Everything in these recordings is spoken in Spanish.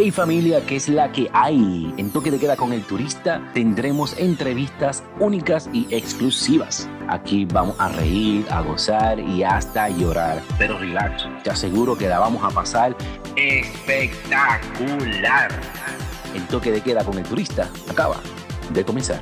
Hey familia, ¿qué es la que hay? En Toque de Queda con el Turista tendremos entrevistas únicas y exclusivas. Aquí vamos a reír, a gozar y hasta llorar. Pero relax, te aseguro que la vamos a pasar espectacular. El Toque de Queda con el Turista acaba de comenzar.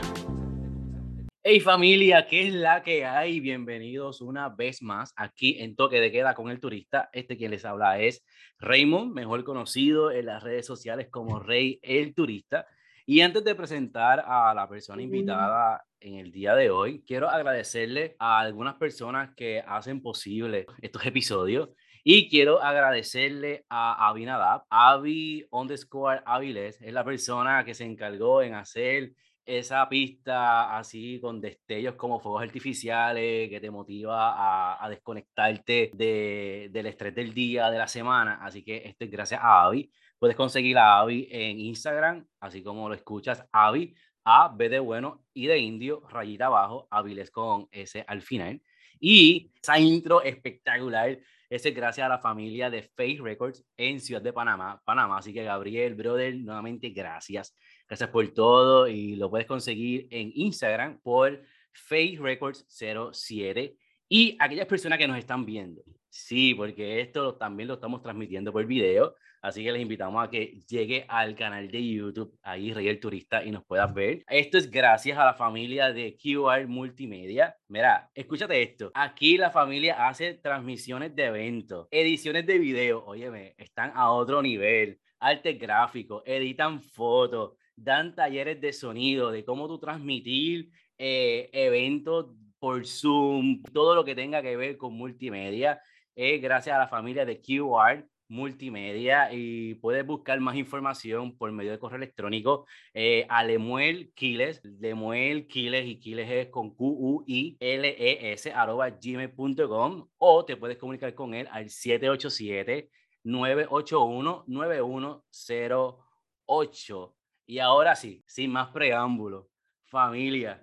Hey familia, ¿qué es la que hay? Bienvenidos una vez más aquí en Toque de Queda con el Turista. Este quien les habla es Raymond, mejor conocido en las redes sociales como Rey el Turista. Y antes de presentar a la persona invitada en el día de hoy, quiero agradecerle a algunas personas que hacen posible estos episodios. Y quiero agradecerle a Avi Nadab, Avi underscore Aviles, es la persona que se encargó en hacer esa pista así con destellos como fuegos artificiales que te motiva a, a desconectarte de, del estrés del día, de la semana. Así que esto es gracias a Avi. Puedes conseguir a Avi en Instagram, así como lo escuchas, Avi, A, B de bueno y de indio, rayita abajo, Aviles con S al final. Y esa intro espectacular, ese es gracias a la familia de Face Records en Ciudad de Panamá, Panamá. Así que Gabriel, brother, nuevamente gracias. Gracias por todo y lo puedes conseguir en Instagram por Face Records 07 y aquellas personas que nos están viendo. Sí, porque esto también lo estamos transmitiendo por video, así que les invitamos a que llegue al canal de YouTube, ahí Rey el Turista, y nos puedas ver. Esto es gracias a la familia de QR Multimedia. Mira, escúchate esto. Aquí la familia hace transmisiones de eventos, ediciones de video, óyeme, están a otro nivel, arte gráfico, editan fotos, dan talleres de sonido, de cómo tú transmitir eh, eventos por Zoom, todo lo que tenga que ver con multimedia, es gracias a la familia de QR Multimedia y puedes buscar más información por medio de correo electrónico eh, a Lemuel Quiles, Lemuel Quiles y Quiles es con Q-U-I-L-E-S arroba gmail.com o te puedes comunicar con él al 787 981 9108 y ahora sí, sin más preámbulo, familia,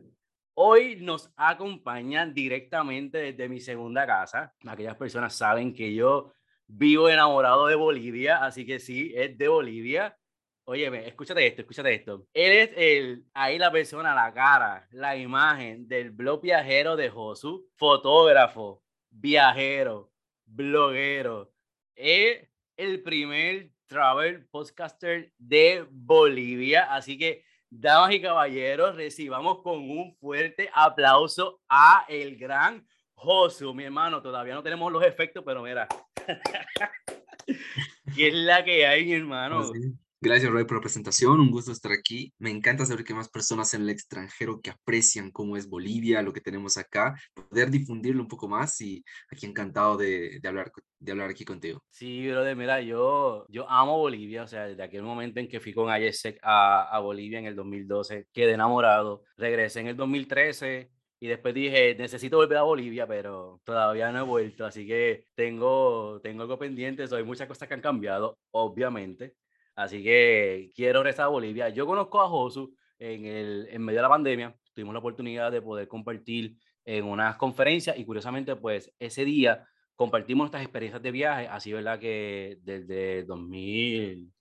hoy nos acompañan directamente desde mi segunda casa. Aquellas personas saben que yo vivo enamorado de Bolivia, así que sí, es de Bolivia. Óyeme, escúchate esto, escúchate esto. Él el, ahí la persona, la cara, la imagen del blog viajero de Josu, fotógrafo, viajero, bloguero. Es el primer travel podcaster de Bolivia. Así que, damas y caballeros, recibamos con un fuerte aplauso a el gran Josu, mi hermano. Todavía no tenemos los efectos, pero mira. ¿Qué es la que hay, mi hermano? Pues Gracias, Roy, por la presentación. Un gusto estar aquí. Me encanta saber que más personas en el extranjero que aprecian cómo es Bolivia, lo que tenemos acá, poder difundirlo un poco más y aquí encantado de, de hablar, de hablar aquí contigo. Sí, brother, mira, yo, yo amo Bolivia, o sea, desde aquel momento en que fui con IESEC a, a Bolivia en el 2012, quedé enamorado, regresé en el 2013 y después dije, necesito volver a Bolivia, pero todavía no he vuelto, así que tengo, tengo algo pendiente, hay muchas cosas que han cambiado, obviamente, Así que quiero regresar a Bolivia. Yo conozco a Josu en, el, en medio de la pandemia. Tuvimos la oportunidad de poder compartir en unas conferencias y curiosamente, pues ese día compartimos nuestras experiencias de viaje. Así, ¿verdad? Que desde 2000...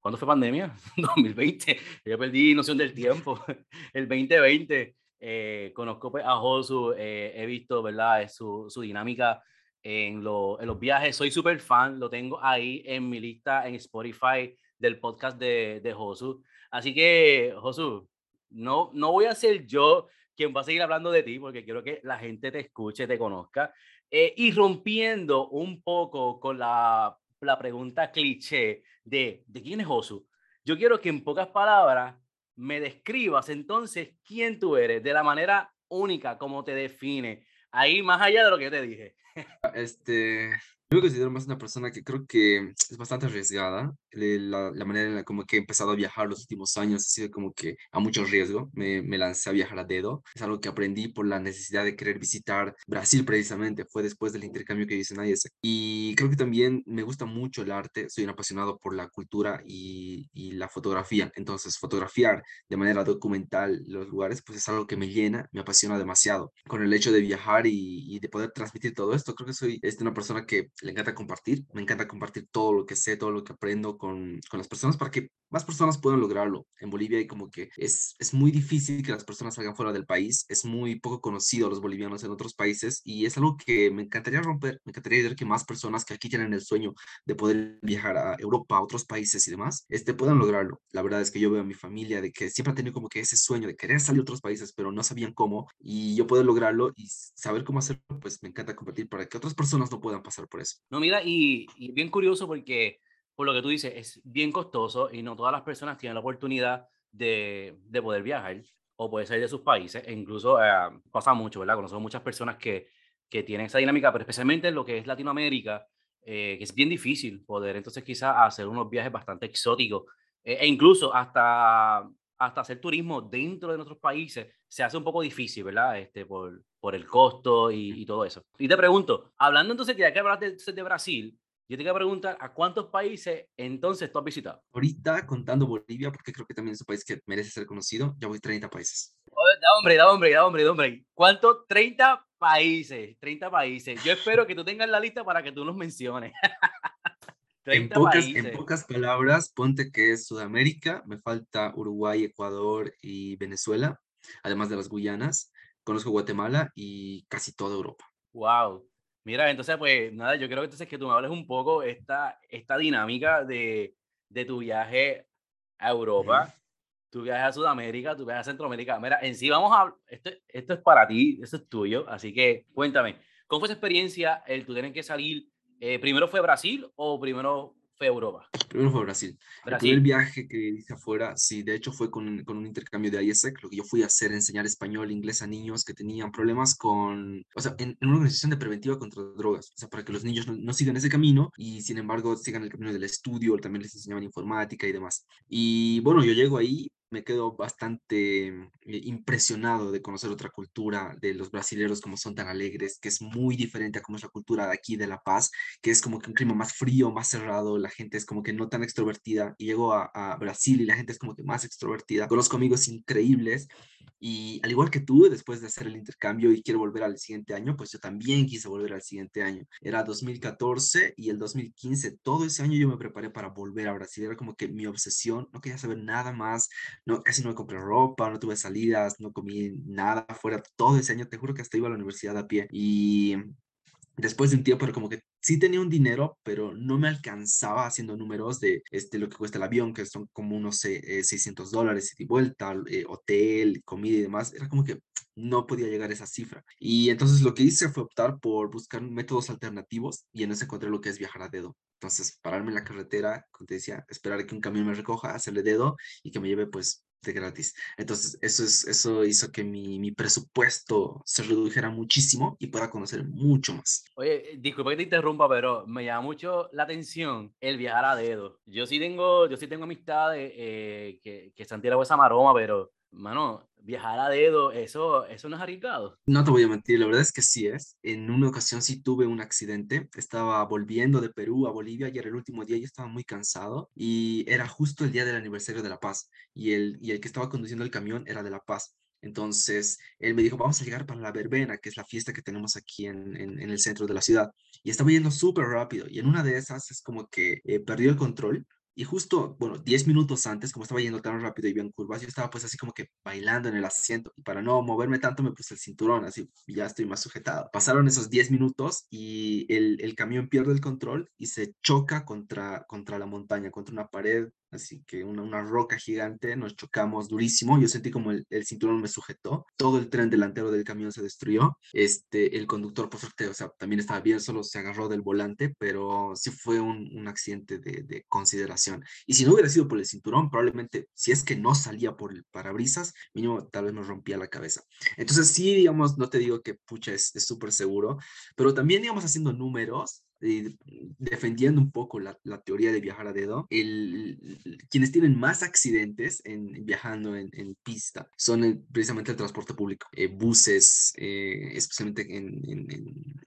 ¿Cuándo fue pandemia? 2020. Yo perdí noción del tiempo. El 2020 eh, conozco pues, a Josu, eh, he visto, ¿verdad? Su, su dinámica en, lo, en, los viajes. Soy súper fan, lo tengo ahí en mi lista en Spotify del podcast de, de Josu. Así que, Josu, no, no voy a ser yo quien va a seguir hablando de ti, porque quiero que la gente te escuche, te conozca. Eh, y rompiendo un poco con la, la pregunta cliché de, ¿de quién es Josu? Yo quiero que en pocas palabras me describas entonces quién tú eres, de la manera única como te define, ahí más allá de lo que te dije. Este, yo me considero más una persona que creo que es bastante arriesgada. La, la, manera en la como que he empezado a viajar los últimos años ha sido como que a mucho riesgo. Me, me, lancé a viajar a dedo. Es algo que aprendí por la necesidad de querer visitar Brasil precisamente. Fue después del intercambio que hice en IES. Y creo que también me gusta mucho el arte. Soy un apasionado por la cultura y, y la fotografía. Entonces, fotografiar de manera documental los lugares, pues es algo que me llena, me apasiona demasiado. Con el hecho de viajar y, y de poder transmitir todo esto, creo que soy este, una persona que le encanta compartir, me encanta compartir todo lo que sé, todo lo que aprendo, con, las personas para que más personas puedan lograrlo. En Bolivia hay como que es, es muy difícil que las personas salgan fuera del país, es muy poco conocido a los bolivianos en otros países y es algo que me encantaría romper, me encantaría ver que más personas que aquí tienen el sueño de poder viajar a Europa, a otros países y demás, este, puedan lograrlo. La verdad es que yo veo a mi familia de que siempre han tenido como que ese sueño de querer salir a otros países, pero no sabían cómo y yo poder lograrlo y saber cómo hacerlo, pues me encanta compartir para que otras personas no puedan pasar por eso. No, mira, y bien curioso porque por lo que tú dices, es bien costoso y no todas las personas tienen la oportunidad de, de poder viajar o poder salir de sus países. E incluso eh, pasa mucho, ¿verdad? Conocemos muchas personas que, que tienen esa dinámica, pero especialmente en lo que es Latinoamérica, eh, que es bien difícil poder entonces quizás hacer unos viajes bastante exóticos eh, e incluso hasta, hasta hacer turismo dentro de nuestros países se hace un poco difícil, ¿verdad? Este, por, por el costo y, y todo eso. Y te pregunto, hablando entonces ya que hablas de, de Brasil, yo te quiero preguntar, ¿a cuántos países entonces tú has visitado? Ahorita contando Bolivia, porque creo que también es un país que merece ser conocido, ya voy 30 países. da hombre, da hombre, da hombre, da hombre. ¿Cuántos? 30 países, 30 países. Yo espero que tú tengas la lista para que tú los menciones. en, pocas, en pocas palabras, ponte que es Sudamérica, me falta Uruguay, Ecuador y Venezuela, además de las Guyanas. Conozco Guatemala y casi toda Europa. Wow. Mira, entonces, pues nada, yo creo que entonces que tú me hables un poco esta, esta dinámica de, de tu viaje a Europa, tu viaje a Sudamérica, tu viaje a Centroamérica. Mira, en sí vamos a, esto, esto es para ti, esto es tuyo, así que cuéntame, ¿cómo fue esa experiencia el tú tener que salir? Eh, ¿Primero fue Brasil o primero fue Europa? Primero fue Brasil. Brasil. El viaje que hice afuera, sí, de hecho fue con, con un intercambio de ISEC. Lo que yo fui a hacer, enseñar español, inglés a niños que tenían problemas con, o sea, en, en una organización de preventiva contra drogas, o sea, para que los niños no, no, sigan ese camino y sin embargo sigan el camino del estudio, también les enseñaban informática y demás. Y bueno, yo llego ahí me quedo bastante eh, impresionado de conocer otra cultura de los brasileños como son tan alegres, que es muy diferente a cómo es la cultura de aquí de La Paz, que es como que un clima más frío, más cerrado, la gente es como que no tan extrovertida. Y llego a, a Brasil y la gente es como que más extrovertida. Conozco amigos increíbles y al igual que tú, después de hacer el intercambio y quiero volver al siguiente año, pues yo también quise volver al siguiente año. Era 2014 y el 2015, todo ese año yo me preparé para volver a Brasil. Era como que mi obsesión, no quería saber nada más, no, casi no me compré ropa, no tuve salidas, no comí nada afuera todo ese año. Te juro que hasta iba a la universidad a pie. Y después de un tiempo era como que sí tenía un dinero, pero no me alcanzaba haciendo números de este, lo que cuesta el avión, que son como unos eh, 600 dólares y vuelta, eh, hotel, comida y demás. Era como que no podía llegar a esa cifra. Y entonces lo que hice fue optar por buscar métodos alternativos y en eso encontré lo que es viajar a dedo. Entonces, pararme en la carretera, como te decía, esperar a que un camión me recoja, hacerle dedo y que me lleve pues de gratis. Entonces, eso, es, eso hizo que mi, mi, presupuesto se redujera muchísimo y pueda conocer mucho más. Oye, disculpa que te interrumpa, pero me llama mucho la atención el viajar a dedo. Yo sí tengo, yo sí tengo amistades eh, que, que Santiago esa maroma, pero mano, viajar a dedo, eso, eso no es arriesgado. No te voy a mentir, la verdad es que sí es. En una ocasión sí tuve un accidente. Estaba volviendo de Perú a Bolivia y era el último día y estaba muy cansado y era justo el día del aniversario de La Paz y el, y el que estaba conduciendo el camión era de La Paz. Entonces, él me dijo, vamos a llegar para la verbena, que es la fiesta que tenemos aquí en, en, en el centro de la ciudad. Y estaba yendo súper rápido. Y en una de esas es como que eh, perdió el control y justo, bueno, 10 minutos antes, como estaba yendo tan rápido y bien curvas, yo estaba pues así como que bailando en el asiento. Y para no moverme tanto me puse el cinturón, así ya estoy más sujetado. Pasaron esos 10 minutos y el, el camión pierde el control y se choca contra, contra la montaña, contra una pared así que una, roca gigante, nos chocamos durísimo, yo sentí como el, cinturón me sujetó, todo el tren delantero del camión se destruyó, este, el conductor, por suerte, o sea, también estaba bien, solo se agarró del volante, pero sí fue un, accidente de, de, consideración. Y si no hubiera sido por el cinturón, probablemente, si es que no salía por el parabrisas, mínimo tal vez nos rompía la cabeza. Entonces sí, digamos, no te digo que pucha es súper seguro, pero también, digamos, haciendo números, eh, defendiendo un poco la, la, teoría de viajar a dedo, el, el, quienes tienen más accidentes en, viajando en, en pista son el, precisamente el transporte público, eh, buses, eh, especialmente en,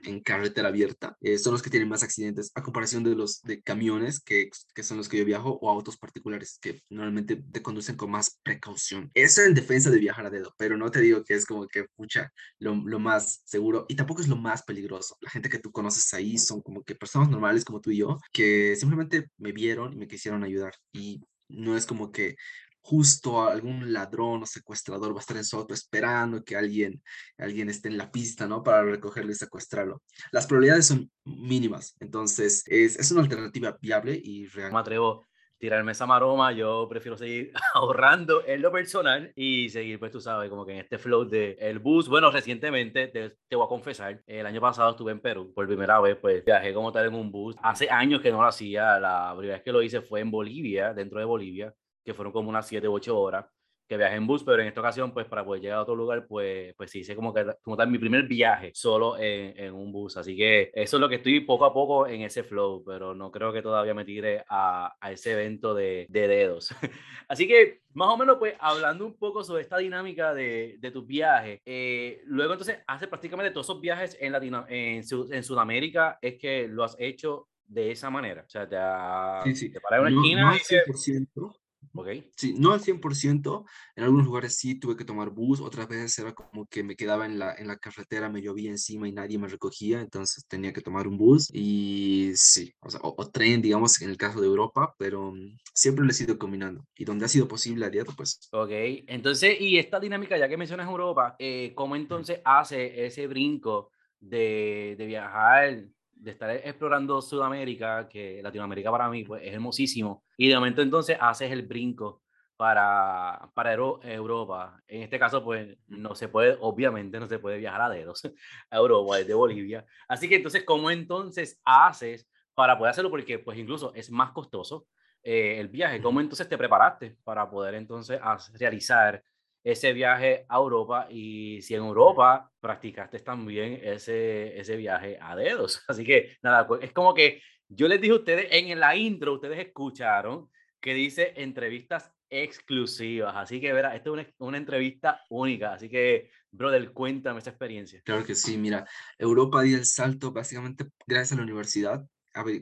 en, carretera abierta, eh, son los que tienen más accidentes a comparación de los de camiones, que, que, son los que yo viajo, o autos particulares, que normalmente te conducen con más precaución. Eso en defensa de viajar a dedo, pero no te digo que es como que, pucha, lo, lo más seguro, y tampoco es lo más peligroso. La gente que tú conoces ahí son como que personas normales como tú y yo, que simplemente me vieron y me quisieron ayudar. Y no es como que justo algún ladrón o secuestrador va a estar en su auto esperando que alguien, alguien esté en la pista, ¿no? Para recogerlo y secuestrarlo. Las probabilidades son mínimas, entonces es, es una alternativa viable y real. Me atrevo tirarme esa maroma, yo prefiero seguir ahorrando en lo personal y seguir, pues tú sabes, como que en este flow de el bus. Bueno, recientemente, te, te, voy a confesar, el año pasado estuve en Perú por primera vez, pues viajé como tal en un bus. Hace años que no lo hacía, la primera vez que lo hice fue en Bolivia, dentro de Bolivia que fueron como unas 7 u 8 horas que viajé en bus, pero en esta ocasión, pues para poder llegar a otro lugar, pues, pues hice como que como tal mi primer viaje solo en, en, un bus. Así que eso es lo que estoy poco a poco en ese flow, pero no creo que todavía me tire a, a ese evento de, de dedos. Así que más o menos, pues hablando un poco sobre esta dinámica de, de tus viajes, eh, luego entonces haces prácticamente todos esos viajes en, Latino, en, en Sudamérica, es que lo has hecho de esa manera. O sea, te, ha, sí, sí. te paras en una esquina. No, no 100%, Okay. Sí, no al 100%, en algunos lugares sí tuve que tomar bus, otras veces era como que me quedaba en la, en la carretera, me llovía encima y nadie me recogía, entonces tenía que tomar un bus y sí, o, sea, o, o tren, digamos, en el caso de Europa, pero um, siempre lo he sido combinando y donde ha sido posible a diario, pues. Ok, entonces, y esta dinámica, ya que mencionas Europa, eh, ¿cómo entonces hace ese brinco de, de viajar de estar explorando Sudamérica, que Latinoamérica para mí pues, es hermosísimo, y de momento entonces haces el brinco para, para Europa. En este caso, pues no se puede, obviamente no se puede viajar a dedos a Europa desde Bolivia. Así que entonces, ¿cómo entonces haces para poder hacerlo? Porque pues incluso es más costoso eh, el viaje. ¿Cómo entonces te preparaste para poder entonces realizar ese viaje a Europa y si en Europa practicaste también ese, ese viaje a dedos. Así que nada, es como que yo les dije a ustedes en la intro, ustedes escucharon que dice entrevistas exclusivas. Así que verá, esta es una, una, entrevista única. Así que, brother, cuéntame esa experiencia. Claro que sí, mira, Europa dio el salto básicamente gracias a la universidad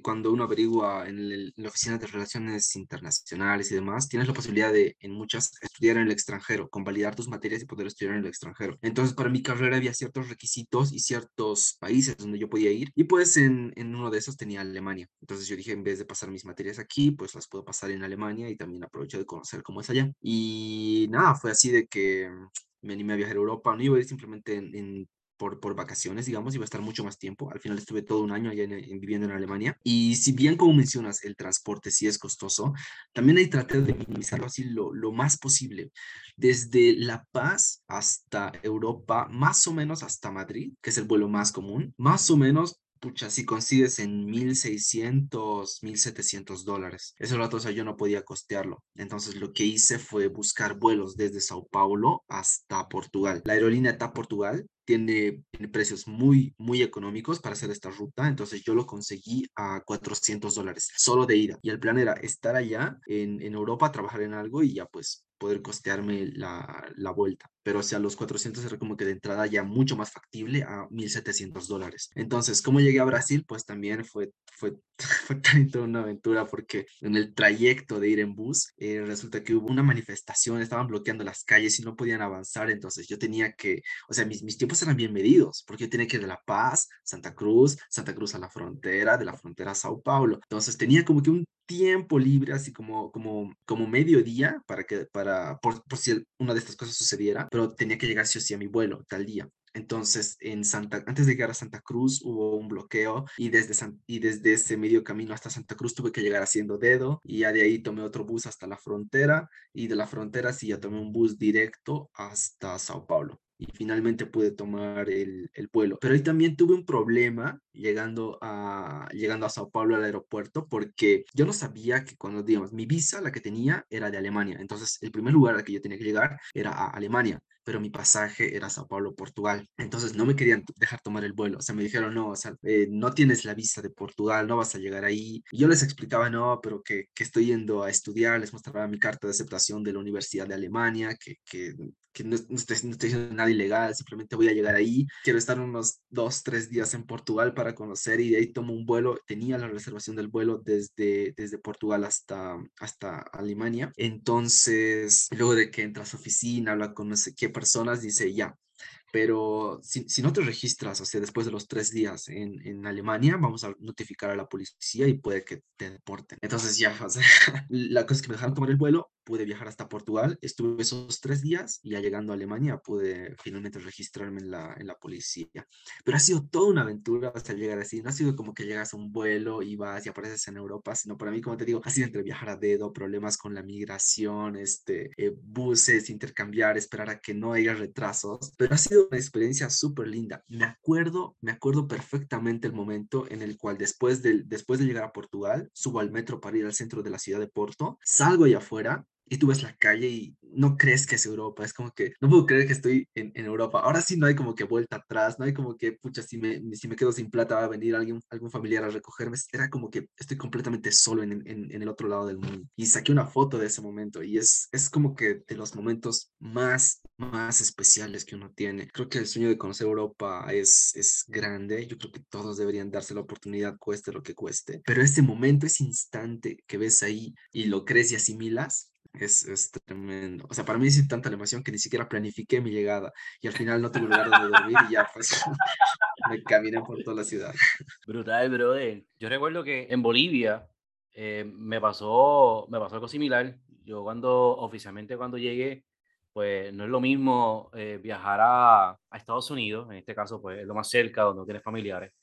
cuando uno averigua en, el, en, la oficina de relaciones internacionales y demás, tienes la posibilidad de, en muchas, estudiar en el extranjero, convalidar tus materias y poder estudiar en el extranjero. Entonces, para mi carrera había ciertos requisitos y ciertos países donde yo podía ir, y pues en, en uno de esos tenía Alemania. Entonces yo dije, en vez de pasar mis materias aquí, pues las puedo pasar en Alemania y también aprovecho de conocer cómo es allá. Y nada, fue así de que me animé a viajar a Europa, no iba a ir simplemente en, en por, vacaciones, digamos, iba a estar mucho más tiempo. Al final estuve todo un año allá en, en, viviendo en Alemania. Y si bien, como mencionas, el transporte sí es costoso, también ahí traté de minimizarlo así lo, lo más posible. Desde La Paz hasta Europa, más o menos hasta Madrid, que es el vuelo más común, más o menos pucha, si consigues en 1600, 1700 dólares. Ese rato, o sea, yo no podía costearlo. Entonces, lo que hice fue buscar vuelos desde Sao Paulo hasta Portugal. La aerolínea TAP Portugal tiene, precios muy, muy económicos para hacer esta ruta. Entonces, yo lo conseguí a 400 dólares solo de ida. Y el plan era estar allá en, en Europa, trabajar en algo y ya pues poder costearme la, la, vuelta. Pero sea, los 400 era como que de entrada ya mucho más factible a 1.700 dólares. Entonces, ¿cómo llegué a Brasil? Pues también fue, fue, fue toda una aventura porque en el trayecto de ir en bus, eh, resulta que hubo una manifestación, estaban bloqueando las calles y no podían avanzar. Entonces yo tenía que, o sea, mis, mis tiempos eran bien medidos porque yo tenía que ir de La Paz, Santa Cruz, Santa Cruz a la frontera, de la frontera a Sao Paulo. Entonces tenía como que un tiempo libre, así como, como, como mediodía, para que, para, por, por si una de estas cosas sucediera, pero tenía que llegar sí o sí a mi vuelo tal día. Entonces, en Santa, antes de llegar a Santa Cruz hubo un bloqueo y desde, San, y desde ese medio camino hasta Santa Cruz tuve que llegar haciendo dedo y ya de ahí tomé otro bus hasta la frontera y de la frontera sí ya tomé un bus directo hasta Sao Paulo y finalmente pude tomar el, el, vuelo. Pero ahí también tuve un problema llegando a, llegando a Sao Paulo al aeropuerto porque yo no sabía que cuando, digamos, mi visa, la que tenía, era de Alemania. Entonces, el primer lugar al que yo tenía que llegar era a Alemania pero mi pasaje era Sao Paulo, Portugal. Entonces no me querían dejar tomar el vuelo. O sea, me dijeron, no, eh, no tienes la visa de Portugal, no vas a llegar ahí. Yo les explicaba, no, pero que, que, estoy yendo a estudiar, les mostraba mi carta de aceptación de la Universidad de Alemania, que, que, que no, no, estoy, no, estoy, haciendo nada ilegal, simplemente voy a llegar ahí. Quiero estar unos dos, tres días en Portugal para conocer y de ahí tomo un vuelo. Tenía la reservación del vuelo desde, desde Portugal hasta, hasta Alemania. Entonces, luego de que entra a oficina, habla con no sé qué personas, dice, ya, pero si, no te registras, o sea, después de los tres días en, Alemania, vamos a notificar a la policía y puede que te deporten. Entonces ya, o la cosa es que me dejaron tomar el vuelo, pude viajar hasta Portugal, estuve esos tres días y ya llegando a Alemania pude finalmente registrarme en la, en la policía. Pero ha sido toda una aventura hasta llegar así, no ha sido como que llegas a un vuelo y vas y apareces en Europa, sino para mí, como te digo, ha sido entre viajar a dedo, problemas con la migración, este, eh, buses, intercambiar, esperar a que no haya retrasos, pero ha sido una experiencia súper linda. Me acuerdo, me acuerdo perfectamente el momento en el cual después de, después de llegar a Portugal, subo al metro para ir al centro de la ciudad de Porto, salgo allá afuera y tú ves la calle y no crees que es Europa, es como que no puedo creer que estoy en, en, Europa. Ahora sí no hay como que vuelta atrás, no hay como que, pucha, si me, si me quedo sin plata va a venir alguien, algún familiar a recogerme. Era como que estoy completamente solo en, en, el otro lado del mundo. Y saqué una foto de ese momento y es, es como que de los momentos más, más especiales que uno tiene. Creo que el sueño de conocer Europa es, es grande, yo creo que todos deberían darse la oportunidad, cueste lo que cueste, pero ese momento, ese instante que ves ahí y lo crees y asimilas, es, es, tremendo. O sea, para mí es tanta la emoción que ni siquiera planifiqué mi llegada y al final no tuve lugar donde dormir y ya pues me caminé por toda la ciudad. Brutal, brother. Yo recuerdo que en Bolivia eh, me, pasó, me pasó algo similar. Yo cuando oficialmente cuando llegué, pues no es lo mismo eh, viajar a, a, Estados Unidos, en este caso pues es lo más cerca donde tienes familiares,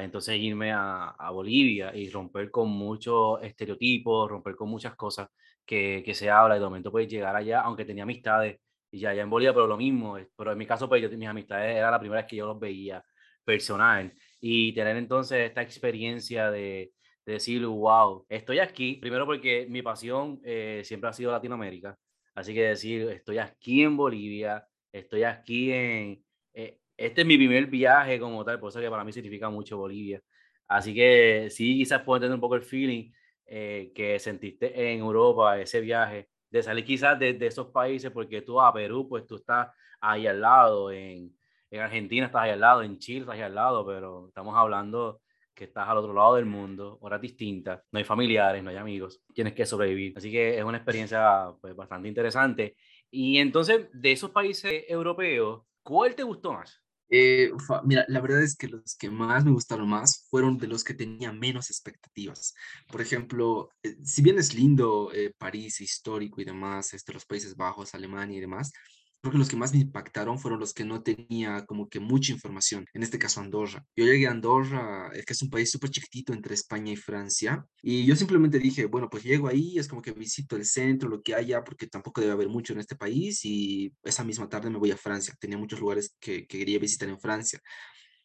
entonces irme a, a Bolivia y romper con muchos estereotipos, romper con muchas cosas que, que, se habla y de momento puedes llegar allá, aunque tenía amistades y ya allá en Bolivia, pero lo mismo, pero en mi caso pues yo mis amistades era la primera vez que yo los veía personal y tener entonces esta experiencia de, de decir, wow, estoy aquí, primero porque mi pasión eh, siempre ha sido Latinoamérica, así que decir, estoy aquí en Bolivia, estoy aquí en... Eh, este es mi primer viaje como tal, por eso que para mí significa mucho Bolivia. Así que sí, quizás puedo entender un poco el feeling eh, que sentiste en Europa, ese viaje, de salir quizás de, de, esos países, porque tú a Perú, pues tú estás ahí al lado, en, en Argentina estás ahí al lado, en Chile estás ahí al lado, pero estamos hablando que estás al otro lado del mundo, horas distintas, no hay familiares, no hay amigos, tienes que sobrevivir. Así que es una experiencia pues, bastante interesante. Y entonces, de esos países europeos, ¿cuál te gustó más? Eh, mira, la verdad es que los que más me gustaron más fueron de los que tenía menos expectativas. Por ejemplo, eh, si bien es lindo eh, París, histórico y demás, este, los Países Bajos, Alemania y demás, creo que los que más me impactaron fueron los que no tenía como que mucha información, en este caso Andorra. Yo llegué a Andorra, es que es un país súper chiquitito entre España y Francia, y yo simplemente dije, bueno, pues llego ahí, es como que visito el centro, lo que haya, porque tampoco debe haber mucho en este país, y esa misma tarde me voy a Francia. Tenía muchos lugares que, que quería visitar en Francia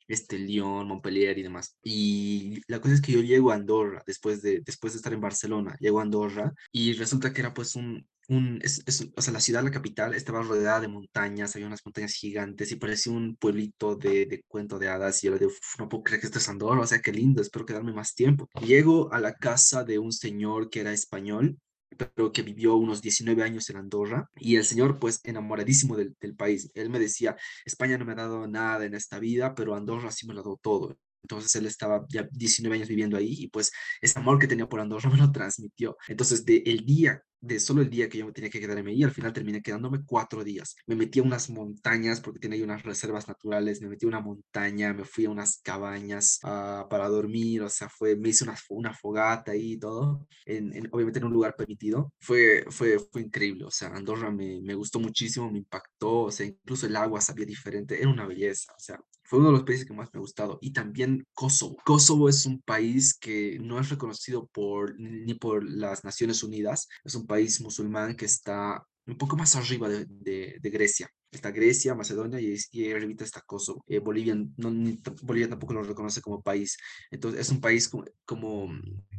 este, Lyon, Montpellier y demás. Y la cosa es que yo llego a Andorra después de, después de estar en Barcelona, llego a Andorra y resulta que era pues un, un es, es, o sea, la ciudad, la capital, estaba rodeada de montañas, había unas montañas gigantes y parecía un pueblito de, de cuento de hadas y yo le digo, no puedo creer que esto es Andorra, o sea, qué lindo, espero quedarme más tiempo. Llego a la casa de un señor que era español pero que vivió unos 19 años en Andorra y el señor pues enamoradísimo del, del, país. Él me decía, España no me ha dado nada en esta vida, pero Andorra sí me lo ha dado todo. Entonces él estaba ya 19 años viviendo ahí y pues ese amor que tenía por Andorra me lo transmitió. Entonces de el día de solo el día que yo me tenía que quedarme ahí, al final terminé quedándome cuatro días. Me metí a unas montañas porque tiene ahí unas reservas naturales, me metí a una montaña, me fui a unas cabañas uh, para dormir, o sea, fue, me hice una, una fogata ahí y todo, en, en, obviamente en un lugar permitido. Fue, fue, fue increíble, o sea, Andorra me, me gustó muchísimo, me impactó, o sea, incluso el agua sabía diferente, era una belleza, o sea, fue uno de los países que más me ha gustado. Y también Kosovo. Kosovo es un país que no es reconocido por, ni por las Naciones Unidas. Es un país musulmán que está un poco más arriba de, de, de Grecia está Grecia, Macedonia y, y arribita está Kosovo. Eh, Bolivia, no, ni, Bolivia tampoco lo reconoce como país. Entonces es un país como, como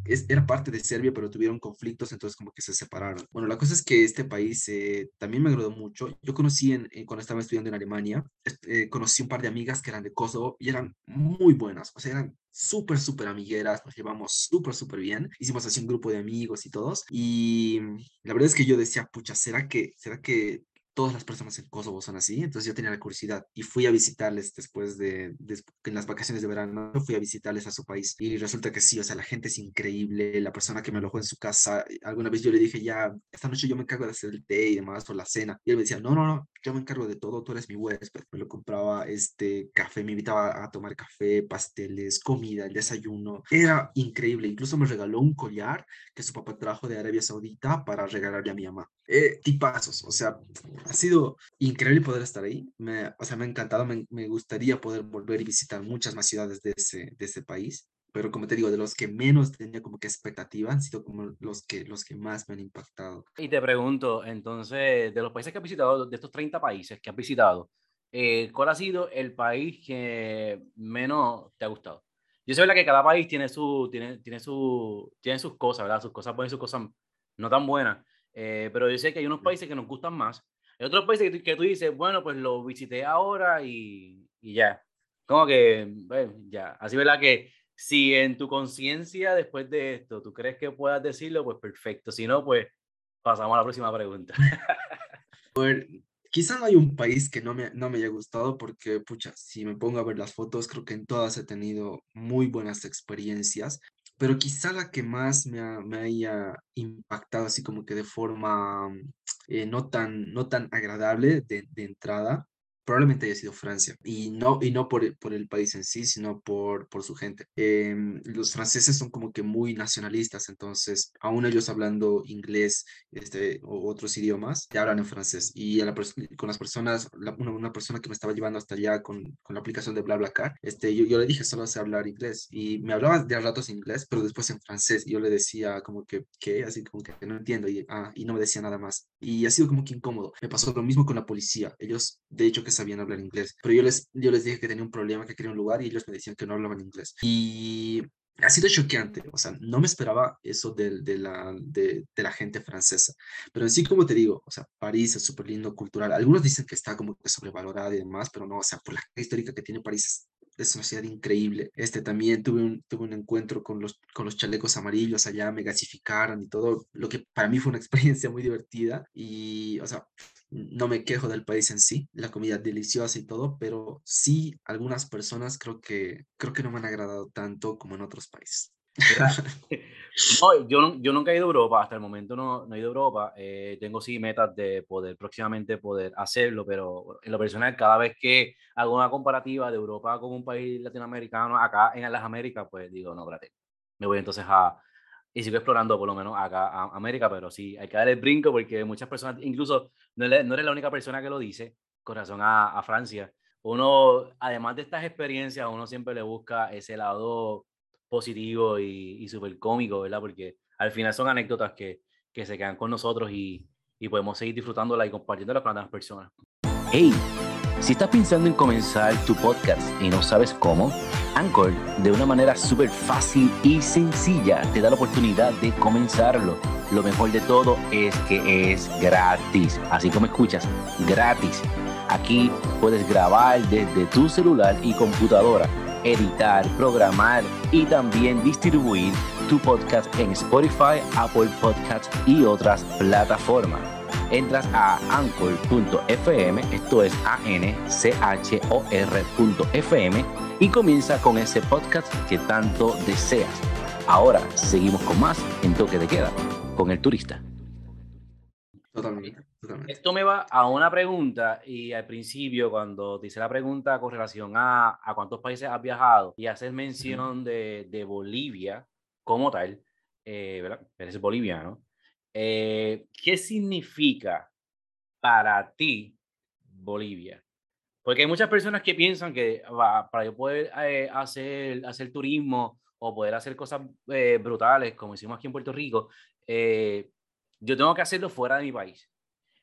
es, era parte de Serbia, pero tuvieron conflictos, entonces como que se separaron. Bueno, la cosa es que este país eh, también me agradó mucho. Yo conocí en, en, cuando estaba estudiando en Alemania, eh, conocí un par de amigas que eran de Kosovo y eran muy buenas, o sea, eran súper, súper amigueras, nos llevamos súper, súper bien. Hicimos así un grupo de amigos y todos. Y la verdad es que yo decía, pucha, ¿será que, será que todas las personas en Kosovo son así, entonces yo tenía la curiosidad y fui a visitarles después de, de, en las vacaciones de verano, fui a visitarles a su país y resulta que sí, o sea, la gente es increíble, la persona que me alojó en su casa, alguna vez yo le dije, ya, esta noche yo me encargo de hacer el té y demás o la cena, y él me decía, no, no, no, yo me encargo de todo, tú eres mi huésped. Me lo compraba este café, me invitaba a tomar café, pasteles, comida, el desayuno. Era increíble. Incluso me regaló un collar que su papá trajo de Arabia Saudita para regalarle a mi mamá. Eh, tipazos, o sea, ha sido increíble poder estar ahí. Me, o sea, me ha encantado, me, me gustaría poder volver y visitar muchas más ciudades de ese, de ese país pero como te digo, de los que menos tenía como que expectativa han sido como los que, los que más me han impactado. Y te pregunto, entonces, de los países que has visitado, de estos 30 países que has visitado, eh, ¿cuál ha sido el país que menos te ha gustado? Yo sé que cada país tiene, su, tiene, tiene, su, tiene sus cosas, ¿verdad? Sus cosas buenas y sus cosas no tan buenas, eh, pero yo sé que hay unos países que nos gustan más. Hay otros países que, que tú dices, bueno, pues lo visité ahora y, y ya. Como que, bueno, ya. Así, ¿verdad? Que si en tu conciencia después de esto tú crees que puedas decirlo, pues perfecto. Si no, pues pasamos a la próxima pregunta. Ver, quizá no hay un país que no me, no me haya gustado porque, pucha, si me pongo a ver las fotos, creo que en todas he tenido muy buenas experiencias, pero quizá la que más me, me haya impactado así como que de forma eh, no, tan, no tan agradable de, de entrada probablemente haya sido Francia. Y no, y no por, por el país en sí, sino por, por su gente. Em, los franceses son como que muy nacionalistas, entonces, aún ellos hablando inglés este, o otros idiomas, te hablan en francés. Y a la con las personas, una, una, persona que me estaba llevando hasta allá con, con la aplicación de BlaBlaCar, este, yo, yo le dije, solo sé hablar inglés. Y me hablaba de ratos inglés, pero después en francés. Y yo le decía como que, ¿qué? Así como que no entiendo. Y, ah, y no me decía nada más. Y ha sido como que incómodo. Me pasó lo mismo con la policía. Ellos, de hecho, que sabían hablar inglés, pero yo les, yo les dije que tenía un problema, que quería un lugar y ellos me decían que no hablaban inglés. Y ha sido choqueante, o sea, no me esperaba eso de, de la, de, de, la gente francesa, pero en sí, como te digo, o sea, París es súper lindo, cultural, algunos dicen que está como que sobrevalorada y demás, pero no, o sea, por la histórica que tiene París es una ciudad increíble. Este también tuve un, tuve un encuentro con los, con los chalecos amarillos allá, me gasificaron y todo, lo que para mí fue una experiencia muy divertida y, o sea, no me quejo del país en sí, la comida deliciosa y todo, pero sí algunas personas creo que, creo que no me han agradado tanto como en otros países. no, yo, yo nunca he ido a Europa, hasta el momento no, no he ido a Europa. Eh, tengo sí metas de poder próximamente poder hacerlo, pero en lo personal, cada vez que hago una comparativa de Europa con un país latinoamericano, acá en las Américas, pues digo, no, espérate, me voy entonces a, y sigo explorando por lo menos acá a América, pero sí, hay que dar el brinco porque muchas personas, incluso no eres, no eres la única persona que lo dice, con razón a, a, Francia. Uno, además de estas experiencias, uno siempre le busca ese lado positivo y, y súper cómico, ¿verdad? Porque al final son anécdotas que, que se quedan con nosotros y, y podemos seguir disfrutándola y compartiéndola con otras personas. Hey, si estás pensando en comenzar tu podcast y no sabes cómo, Anchor, de una manera súper fácil y sencilla, te da la oportunidad de comenzarlo. Lo mejor de todo es que es gratis, así como escuchas, gratis. Aquí puedes grabar desde tu celular y computadora, editar, programar y también distribuir tu podcast en Spotify, Apple Podcasts y otras plataformas entras a anchor.fm, esto es A-N-C-H-O-R.fm, y comienza con ese podcast que tanto deseas. Ahora seguimos con más en Toque de Queda, con el turista. Totalmente, Esto me va a una pregunta y al principio cuando te hice la pregunta con relación a, a cuántos países has viajado y haces mención de, de Bolivia como tal, eh, ¿verdad? Eres boliviano. Eh, ¿Qué significa para ti Bolivia? Porque hay muchas personas que piensan que para yo poder eh, hacer, hacer turismo o poder hacer cosas eh, brutales, como hicimos aquí en Puerto Rico, yo tengo que hacerlo fuera de mi país.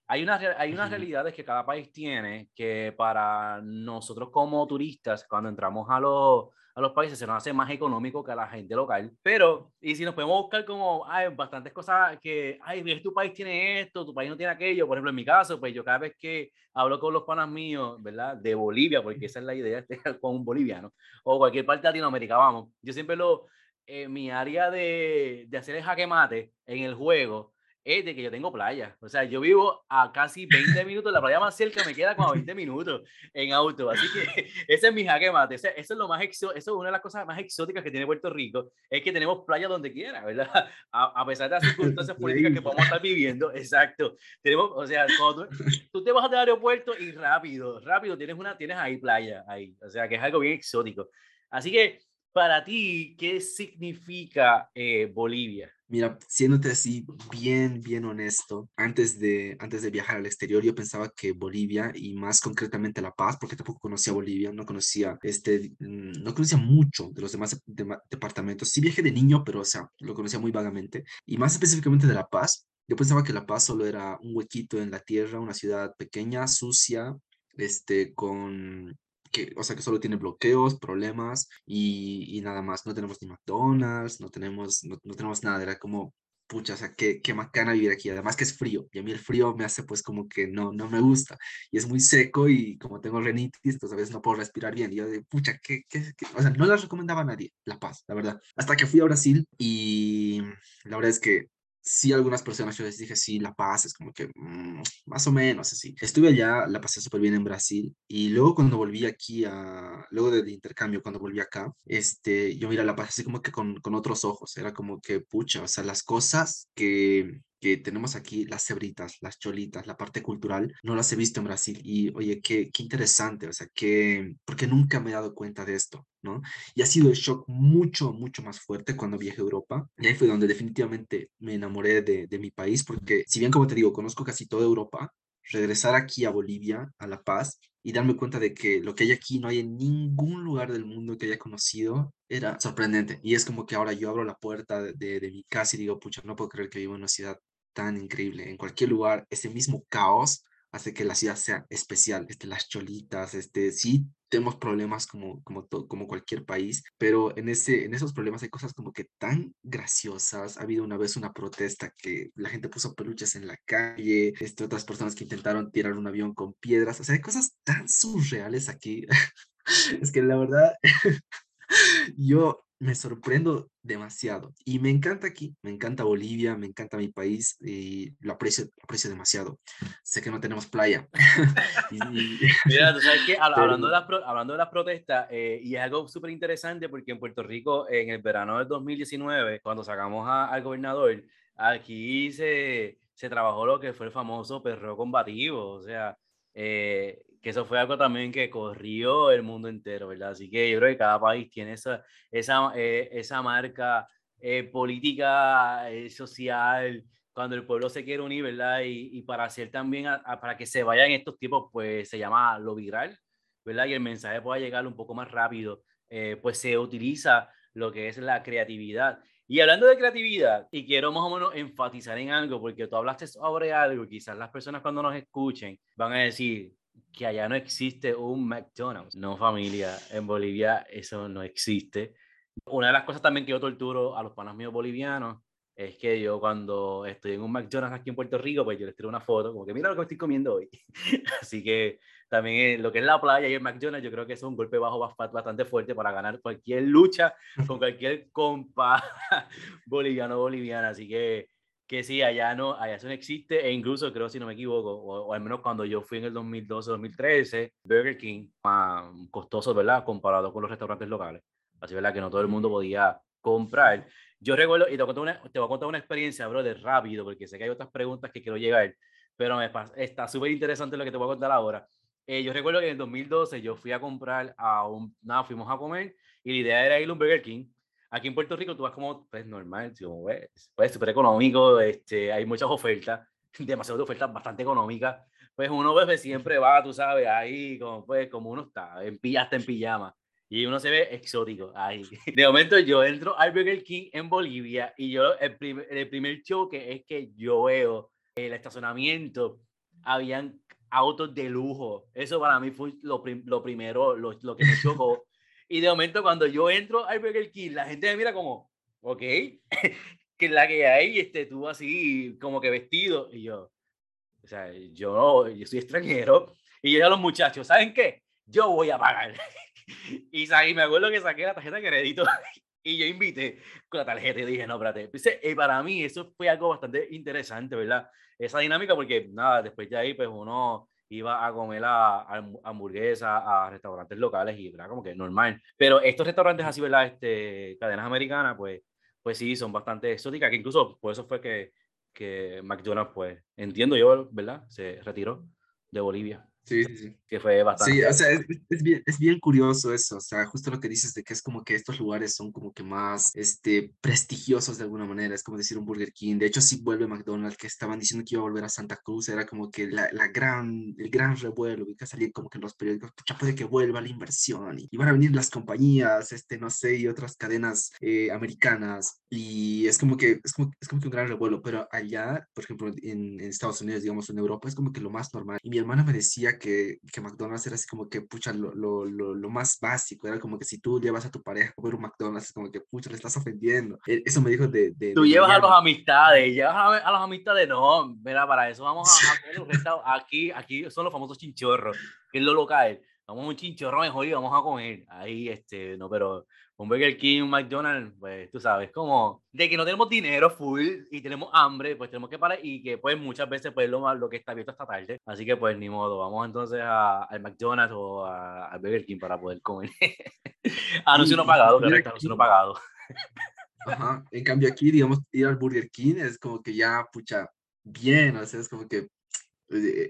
Hay, una, hay unas realidades que cada país tiene que para nosotros como turistas, cuando entramos a los, a los países se nos hace más económico que a la gente local. Pero, y si nos podemos buscar como, hay bastantes cosas que, ay, tu país tiene esto, tu país no tiene aquello. Por ejemplo, en mi caso, pues yo cada vez que hablo con los panas míos, ¿verdad? De Bolivia, porque esa es la idea, estar con un boliviano, o cualquier parte de Latinoamérica, vamos. Yo siempre lo, eh, mi área de, de hacer el jaque mate en el juego es de que yo tengo playa. O sea, yo vivo a casi 20 minutos, la playa más cerca me queda como a 20 minutos en auto. Así que ese es mi jaque mate. eso es lo más eso es una de las cosas más exóticas que tiene Puerto Rico, es que tenemos playa donde quiera, ¿verdad? A, pesar de las circunstancias políticas que podemos estar viviendo, exacto. Tenemos, o sea, cuando tú, te vas al aeropuerto y rápido, rápido tienes una, tienes ahí playa, ahí. O sea, que es algo bien exótico. Así que, para ti, ¿qué significa eh, Bolivia? Mira, siéndote así bien, bien honesto, antes de, antes de viajar al exterior yo pensaba que Bolivia y más concretamente La Paz, porque tampoco conocía Bolivia, no conocía, este, mm, no conocía mucho de los demás departamentos. Sí viajé de niño, pero o sea, lo conocía muy vagamente. Y más específicamente de La Paz, yo pensaba que La Paz solo era un huequito en la tierra, una ciudad pequeña, sucia, este, con que, o sea, que solo tiene bloqueos, problemas y, y nada más. No tenemos ni McDonald's, no tenemos, no, no, tenemos nada. Era como, pucha, o sea, qué, qué macana vivir aquí. Además que es frío y a mí el frío me hace pues como que no, no me gusta. Y es muy seco y como tengo renitis, pues a veces no puedo respirar bien. Y yo de, pucha, ¿qué, qué, qué? O sea, no las recomendaba a nadie, La Paz, la verdad. Hasta que fui a Brasil y la verdad es que sí algunas personas yo les dije, sí, La Paz, es como que mm, más o menos así. Estuve allá, la pasé súper bien en Brasil y luego cuando volví aquí a, luego de, intercambio, cuando volví acá, este, yo mira La Paz así como que con, con otros ojos, era como que, pucha, o sea, las cosas que que tenemos aquí, las cebritas, las cholitas, la parte cultural, no las he visto en Brasil. Y oye, qué, qué interesante, o sea, que, porque nunca me he dado cuenta de esto, ¿no? Y ha sido el shock mucho, mucho más fuerte cuando viajé a Europa. Y ahí fue donde definitivamente me enamoré de, de mi país, porque si bien, como te digo, conozco casi toda Europa, regresar aquí a Bolivia, a La Paz, y darme cuenta de que lo que hay aquí no hay en ningún lugar del mundo que haya conocido, era sorprendente. Y es como que ahora yo abro la puerta de, de, de mi casa y digo, pucha, no puedo creer que vivo en una ciudad tan increíble. En cualquier lugar, ese mismo caos hace que la ciudad sea especial. Este, las cholitas, este, sí tenemos problemas como, como, como cualquier país, pero en, ese, en esos problemas hay cosas como que tan graciosas. Ha habido una vez una protesta que la gente puso peluches en la calle, este, otras personas que intentaron tirar un avión con piedras. O sea, hay cosas tan surreales aquí. es que la verdad, yo me sorprendo demasiado. Y me encanta aquí, me encanta Bolivia, me encanta mi país y lo aprecio, aprecio demasiado. Sé que no tenemos playa. Mira, tú sabes que hablando, de las, hablando de las protestas, eh, y es algo súper interesante porque en Puerto Rico, en el verano del 2019, cuando sacamos al gobernador, aquí se, se trabajó lo que fue el famoso perro combativo, o sea, eh, que eso fue algo también que corrió el mundo entero, ¿verdad? Así que yo creo que cada país tiene esa, esa, eh, esa marca eh, política, eh, social, cuando el pueblo se quiere unir, ¿verdad? Y, y para hacer también, para que se vayan estos tipos, pues se llama lo viral, ¿verdad? Y el mensaje pueda llegar un poco más rápido, pues se utiliza lo que es la creatividad. Y hablando de creatividad, y quiero más o menos enfatizar en algo, porque tú hablaste sobre algo, quizás las personas cuando nos escuchen van a decir, que allá no existe un McDonald's. No, familia, en Bolivia eso no existe. Una de las cosas también que yo torturo a los panas míos bolivianos es que yo cuando estoy en un McDonald's aquí en Puerto Rico, pues yo les tiro una foto, como que mira lo que estoy comiendo hoy. Así que también lo que es la playa y el McDonald's, yo creo que es un golpe bajo bastante fuerte para ganar cualquier lucha con cualquier compa boliviano boliviana. Así que que sí, allá no, allá eso no existe, e incluso creo, si no me equivoco, o, al menos cuando yo fui en el 2012-2013, Burger King, más costoso, ¿verdad? Comparado con los restaurantes locales. Así, ¿verdad? Que no todo el mundo podía comprar. Yo recuerdo, y te voy a contar una, te voy a contar una experiencia, bro, de rápido, porque sé que hay otras preguntas que quiero llegar, pero me está súper interesante lo que te voy a contar ahora. Eh, yo recuerdo que en el 2012 yo fui a comprar a un, nada, fuimos a comer, y la idea era ir a un Burger King, Aquí en Puerto Rico tú vas como, pues normal, como ves, pues súper económico, este, hay muchas ofertas, demasiadas ofertas bastante económicas. Pues uno pues, siempre va, tú sabes, ahí como, pues, como uno está, en hasta en pijama. Y uno se ve exótico ahí. De momento yo entro al Burger King en Bolivia y yo, el, primer, el primer choque es que yo veo el estacionamiento, habían autos de lujo. Eso para mí fue lo, lo primero, lo, lo que me chocó. Y de momento, cuando yo entro al Burger King, la gente me mira como, ok, que la que hay, este, tú así, como que vestido. Y yo, o sea, yo, yo soy extranjero. Y yo a los muchachos, ¿saben qué? Yo voy a pagar. y, y me acuerdo que saqué la tarjeta de crédito y yo invité con la tarjeta y dije, no, espérate. y para mí eso fue algo bastante interesante, ¿verdad? Esa dinámica, porque nada, después de ahí, pues uno iba a comer a, hamburguesas, a restaurantes locales y era como que normal. Pero estos restaurantes así, ¿verdad? Este, cadenas americanas, pues, pues sí, son bastante exóticas, que incluso por eso fue que, que McDonald's, pues, entiendo yo, ¿verdad? Se retiró de Bolivia. Sí, sí, sí. Que fue bastante. Sí, o sea, es, bien, es bien curioso eso, o sea, justo lo que dices de que es como que estos lugares son como que más este, prestigiosos de alguna manera, es como decir un Burger King. De hecho, si vuelve McDonald's, que estaban diciendo que iba a volver a Santa Cruz, era como que la, la gran, el gran revuelo, y que salía como que en los periódicos, pucha, puede que vuelva la inversión, y, van a venir las compañías, este, no sé, y otras cadenas eh, americanas, y es como, que, es, como, es como que un gran revuelo, pero allá, por ejemplo, en, en Estados Unidos, digamos, en Europa, es como que lo más normal. Y mi hermana me decía que, que McDonald's era así como que, pucha, lo, lo, lo, más básico, era como que si tú llevas a tu pareja a comer un McDonald's, es como que, pucha, le estás ofendiendo. E, eso me dijo de... de tú llevas a los amistades, llevas a, a, los amistades, no, mira, para eso vamos a, a aquí, aquí son los famosos chinchorros, que es lo local. Vamos a un chinchorro mejor y vamos a comer. Ahí, este, no, pero un Burger King, un McDonald's, pues tú sabes, como de que no tenemos dinero full y tenemos hambre, pues tenemos que parar y que pues muchas veces pues lo, lo que está abierto esta tarde. Así que pues ni modo, vamos entonces al McDonald's o al Burger King para poder comer. anuncio no pagado, correcto, anuncio no pagado. Ajá, en cambio aquí, digamos, ir al Burger King es como que ya, pucha, bien, o sea, es como que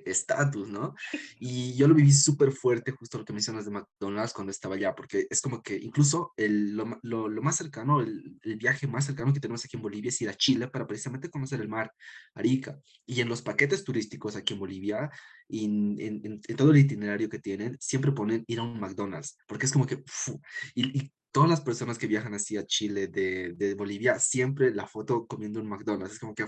estatus, ¿no? Y yo lo viví súper fuerte, justo lo que mencionas de McDonald's cuando estaba allá, porque es como que incluso el, lo, lo, lo, más cercano, el, el, viaje más cercano que tenemos aquí en Bolivia es ir a Chile para precisamente conocer el mar, Arica. Y en los paquetes turísticos aquí en Bolivia, y en, en, todo el itinerario que tienen, siempre ponen ir a un McDonald's, porque es como que, y, y todas las personas que viajan así a Chile de, de, Bolivia, siempre la foto comiendo un McDonald's. Es como que,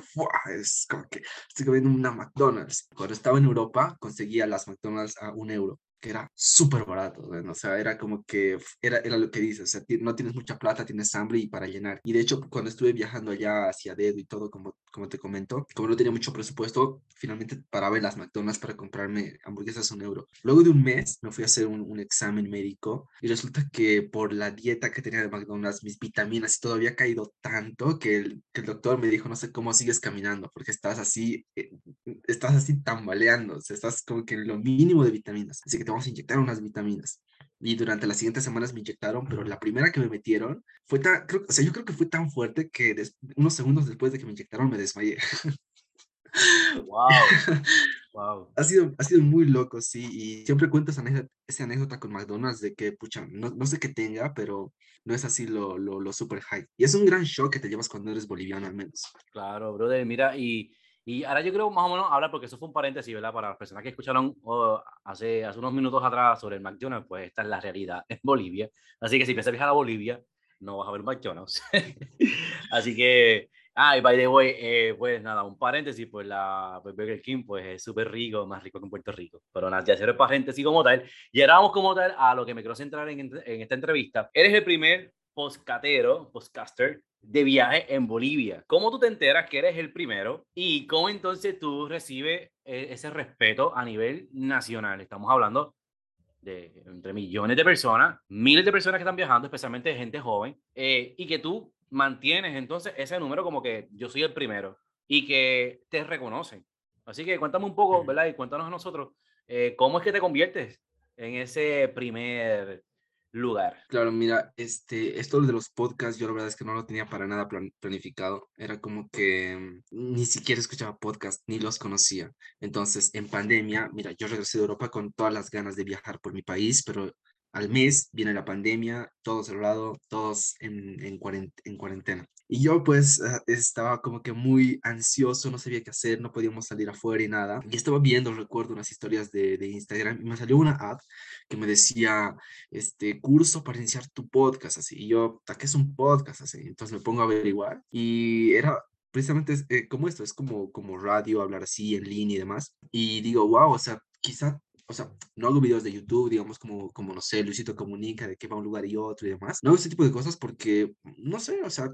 es como que estoy comiendo una McDonald's. Cuando estaba en Europa, conseguía las McDonald's a un euro que era súper barato, o sea, era como que, era, era lo que dices, o sea, no tienes mucha plata, tienes hambre y para llenar. Y de hecho, cuando estuve viajando allá hacia Dedo y todo, como, como te comento, como no tenía mucho presupuesto, finalmente paraba en las McDonald's para comprarme hamburguesas a un euro. Luego de un mes me fui a hacer un, un examen médico y resulta que por la dieta que tenía de McDonald's, mis vitaminas y todo había caído tanto que el, que el doctor me dijo, no sé cómo sigues caminando, porque estás así, eh, estás así tambaleando, o sea, estás como que en lo mínimo de vitaminas. Así que te vamos a inyectar unas vitaminas. Y durante las siguientes semanas me inyectaron, pero la primera que me metieron fue tan, creo, o sea, yo creo que fue tan fuerte que unos segundos después de que me inyectaron me desmayé. Wow. wow. ha, sido, ha sido muy loco, sí. Y siempre cuento esa anécdota, esa anécdota con McDonald's de que, pucha, no, no sé qué tenga, pero no es así lo, lo, lo super high. Y es un gran shock que te llevas cuando eres boliviano al menos. Claro, brother. Mira, y y ahora yo creo más o menos hablar, porque eso fue un paréntesis, ¿verdad? Para las personas que escucharon oh, hace, hace unos minutos atrás sobre el McDonald's, pues esta es la realidad en Bolivia. Así que si piensas viajar a Bolivia, no vas a ver McDonald's. Así que, ah, y by the way, eh, pues nada, un paréntesis, pues la pues Burger King, pues es súper rico, más rico que en Puerto Rico. Pero nada, ya el paréntesis como tal. Y ahora vamos como tal a lo que me quiero centrar en, en esta entrevista. Eres el primer postcatero, postcaster de viaje en Bolivia. ¿Cómo tú te enteras que eres el primero y cómo entonces tú recibes eh, ese respeto a nivel nacional? Estamos hablando de entre millones de personas, miles de personas que están viajando, especialmente gente joven, eh, y que tú mantienes entonces ese número como que yo soy el primero y que te reconocen. Así que cuéntame un poco, ¿verdad? Y cuéntanos a nosotros, eh, ¿cómo es que te conviertes en ese primer lugar. Claro, mira, este, esto de los podcasts, yo la verdad es que no lo tenía para nada planificado. Era como que mm, ni siquiera escuchaba podcasts, ni los conocía. Entonces, en pandemia, mira, yo regresé de Europa con todas las ganas de viajar por mi país, pero al mes viene la pandemia, todos cerrado, todos en, en, cuarentena. Y yo pues ah, estaba como que muy ansioso, no sabía qué hacer, no podíamos salir afuera y nada. Y estaba viendo, recuerdo, unas historias de, de Instagram y me salió una app que me decía, este, curso para iniciar tu podcast, así. Y yo, ¿qué es un podcast? Así. Entonces me pongo a averiguar y era precisamente eh, como esto, es como, como radio, hablar así en línea y demás. Y digo, wow, o sea, quizá o sea, no hago videos de YouTube, digamos, como, como no sé, Luisito Comunica, de que va a un lugar y otro y demás. No hago ese tipo de cosas porque, no sé, o sea,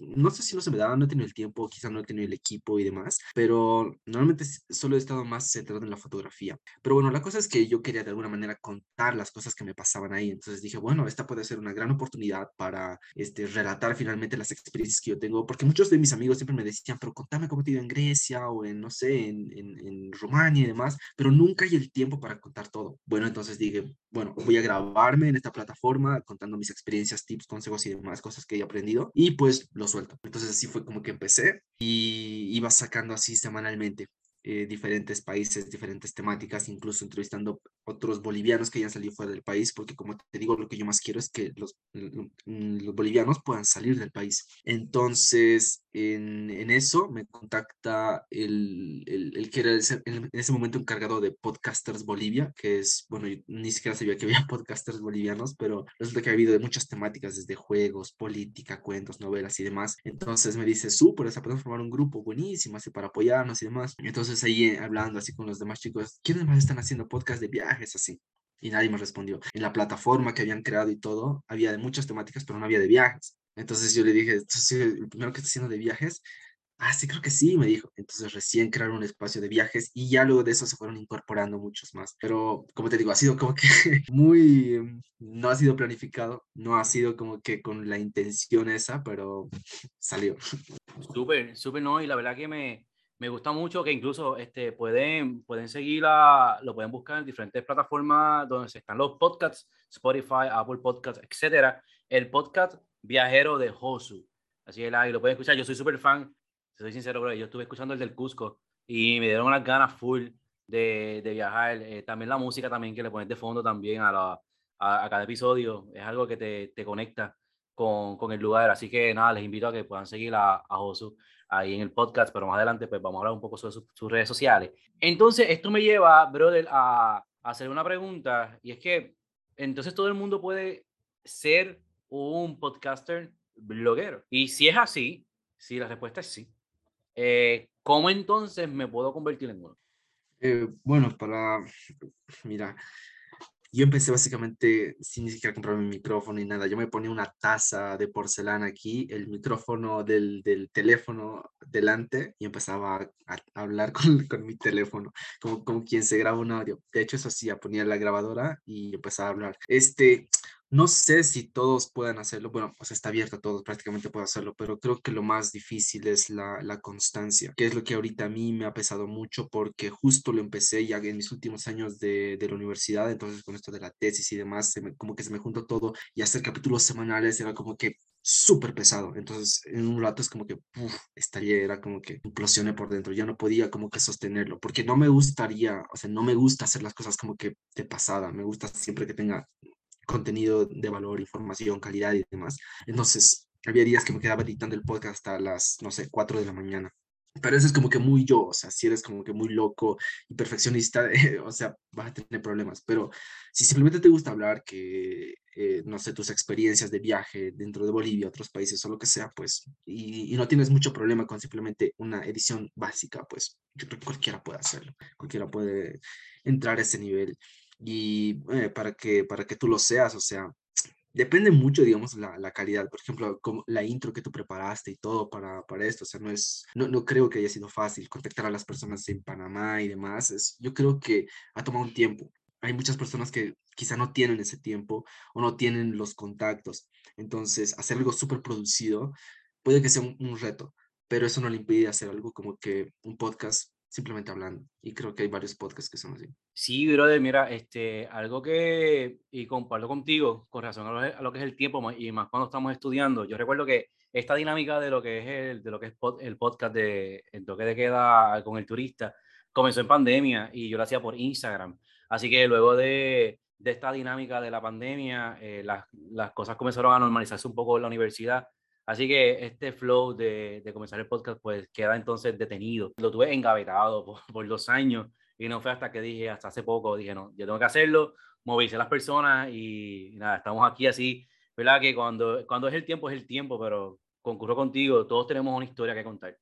no sé si no se me daba, no he tenido el tiempo, quizás no he tenido el equipo y demás, pero normalmente solo he estado más centrado en la fotografía. Pero bueno, la cosa es que yo quería de alguna manera contar las cosas que me pasaban ahí, entonces dije, bueno, esta puede ser una gran oportunidad para este, relatar finalmente las experiencias que yo tengo, porque muchos de mis amigos siempre me decían, pero contame cómo te iba en Grecia o en, no sé, en, en, en Rumania y demás, pero nunca hay el tiempo para contar todo. Bueno, entonces dije, bueno, voy a grabarme en esta plataforma contando mis experiencias, tips, consejos y demás cosas que he aprendido y pues lo suelto. Entonces así fue como que empecé y iba sacando así semanalmente. Eh, diferentes países, diferentes temáticas, incluso entrevistando otros bolivianos que hayan salido fuera del país, porque como te digo, lo que yo más quiero es que los, los bolivianos puedan salir del país. Entonces, en, en eso me contacta el, el, el que era en ese momento encargado de Podcasters Bolivia, que es, bueno, ni siquiera sabía que había podcasters bolivianos, pero resulta que ha habido de muchas temáticas, desde juegos, política, cuentos, novelas y demás. Entonces me dice, súper, o sea, podemos formar un grupo buenísimo, así para apoyarnos y demás. Entonces, entonces ahí eh, hablando así con los demás chicos, ¿quiénes más están haciendo podcast de viajes así? Y nadie me respondió. En la plataforma que habían creado y todo, había de muchas temáticas, pero no había de viajes. Entonces yo le dije, el primero que está haciendo de viajes? Ah, sí, creo que sí, me dijo. Entonces recién crearon un espacio de viajes y ya luego de eso se fueron incorporando muchos más. Pero como te digo, ha sido como que muy, no ha sido planificado, no ha sido como que con la intención esa, pero salió. Súper, súper, no, y la verdad que me, me gusta mucho que incluso este, pueden, pueden seguirla, lo pueden buscar en diferentes plataformas donde están los podcasts, Spotify, Apple Podcasts, etcétera. El podcast Viajero de Josu. Así que ahí lo pueden escuchar. Yo soy súper fan, soy sincero, pero yo estuve escuchando el del Cusco y me dieron unas ganas full de, de viajar. Eh, también la música también que le pones de fondo también a, la, a, cada episodio es algo que te, te conecta con, con, el lugar. Así que nada, les invito a que puedan seguir a, a Josu ahí en el podcast, pero más adelante pues vamos a hablar un poco sobre sus, redes sociales. Entonces, esto me lleva, brother, a, a, hacer una pregunta, y es que entonces todo el mundo puede ser un podcaster bloguero. Y si es así, si la respuesta es sí, eh, ¿cómo entonces me puedo convertir en uno? Eh, bueno, para, mira, yo empecé básicamente sin ni siquiera comprarme micrófono ni nada. Yo me ponía una taza de porcelana aquí, el micrófono del, del teléfono delante y empezaba a, hablar con, con, mi teléfono, como, como quien se graba un audio. De hecho, eso sí, ponía la grabadora y empezaba a hablar. Este, no sé si todos puedan hacerlo, bueno, pues está abierto a todos, prácticamente puedo hacerlo, pero creo que lo más difícil es la, la, constancia, que es lo que ahorita a mí me ha pesado mucho porque justo lo empecé ya en mis últimos años de, de la universidad, entonces con esto de la tesis y demás, se me, como que se me juntó todo y hacer capítulos semanales era como que súper pesado, entonces en un rato es como que uf, estallé, era como que implosioné por dentro, ya no podía como que sostenerlo, porque no me gustaría, o sea, no me gusta hacer las cosas como que de pasada, me gusta siempre que tenga contenido de valor, información, calidad y demás. Entonces, había días que me quedaba editando el podcast hasta las, no sé, 4 de la mañana. Pero eso es como que muy yo, o sea, si eres como que muy loco y perfeccionista, o sea, vas a tener problemas. Pero si simplemente te gusta hablar, que, eh, no sé, tus experiencias de viaje dentro de Bolivia, otros países o lo que sea, pues, y, y, no tienes mucho problema con simplemente una edición básica, pues, yo creo que cualquiera puede hacerlo, cualquiera puede entrar a ese nivel y eh, para, que, para que tú lo seas, o sea, depende mucho, digamos, la, la, calidad. Por ejemplo, como la intro que tú preparaste y todo para, para esto, o sea, no es, no, no creo que haya sido fácil contactar a las personas en Panamá y demás. Es, yo creo que ha tomado un tiempo. Hay muchas personas que quizá no tienen ese tiempo o no tienen los contactos. Entonces, hacer algo súper producido puede que sea un, un reto, pero eso no le impide hacer algo como que un podcast simplemente hablando. Y creo que hay varios podcasts que son así. Sí, brother, mira, este, algo que, y comparto contigo, con razón a lo, que es el tiempo, y más cuando estamos estudiando, yo recuerdo que esta dinámica de lo que es el, de lo que es el podcast de El Toque de Queda con el turista, comenzó en pandemia y yo lo hacía por Instagram. Así que luego de, de esta dinámica de la pandemia, eh, las, las cosas comenzaron a normalizarse un poco en la universidad Así que este flow de, de, comenzar el podcast pues queda entonces detenido. Lo tuve engavetado por, por, dos años y no fue hasta que dije, hasta hace poco, dije, no, yo tengo que hacerlo, movilizar las personas y, y, nada, estamos aquí así, ¿verdad? Que cuando, cuando es el tiempo, es el tiempo, pero concurro contigo, todos tenemos una historia que contar.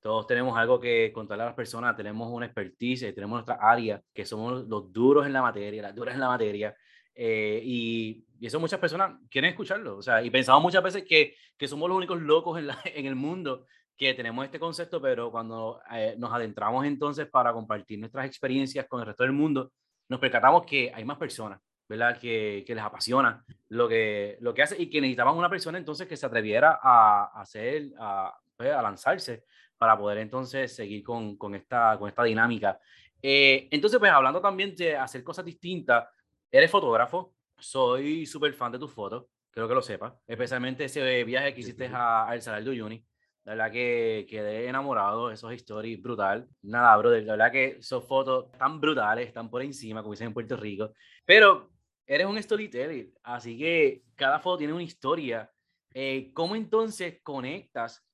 Todos tenemos algo que contarle a las personas, tenemos una expertise, tenemos nuestra área, que somos los duros en la materia, las duras en la materia, Eh, y, y, eso muchas personas quieren escucharlo. O sea, y pensamos muchas veces que, que somos los únicos locos en, la, en el mundo que tenemos este concepto, pero cuando eh, nos adentramos entonces para compartir nuestras experiencias con el resto del mundo, nos percatamos que hay más personas, ¿verdad? Que, que les apasiona lo que, lo que hace y que necesitaban una persona entonces que se atreviera a, hacer, a, pues, a lanzarse para poder entonces seguir con, con esta, con esta dinámica. Eh, entonces, pues hablando también de hacer cosas distintas, eres fotógrafo, soy súper fan de tus fotos, creo que lo sepas, especialmente ese viaje que hiciste a, a El Salar de Uyuni. La verdad que quedé enamorado, esos stories brutal. Nada, brother, la verdad que esos fotos están brutales, están por encima, como dicen en Puerto Rico. Pero eres un storyteller, así que cada foto tiene una historia. Eh, ¿Cómo entonces conectas?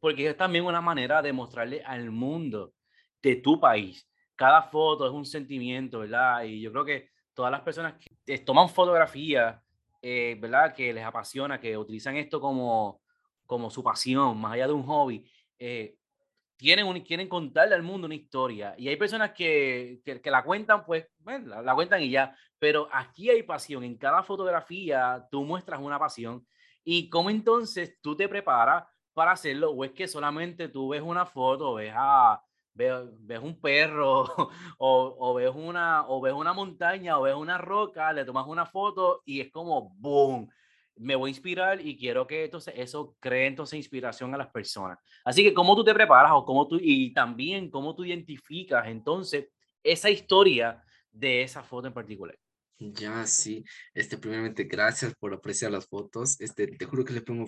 Porque es también una manera de mostrarle al mundo de tu país. Cada foto es un sentimiento, ¿verdad? Y yo creo que todas las personas que toman fotografía, eh, ¿verdad? Que les apasiona, que utilizan esto como como su pasión, más allá de un hobby, eh, tienen un, quieren contarle al mundo una historia. Y hay personas que, que, la cuentan, pues, bueno, la, cuentan y ya. Pero aquí hay pasión. En cada fotografía tú muestras una pasión. ¿Y cómo entonces tú te preparas para hacerlo? ¿O es que solamente tú ves una foto, ves a, ves, ves, un perro o, o, ves una, o ves una montaña o ves una roca, le tomas una foto y es como boom, me voy a inspirar y quiero que entonces eso cree entonces inspiración a las personas. Así que cómo tú te preparas o cómo tú, y también cómo tú identificas entonces esa historia de esa foto en particular. Ya, sí. Este, primeramente, gracias por apreciar las fotos. Este, te juro que le pongo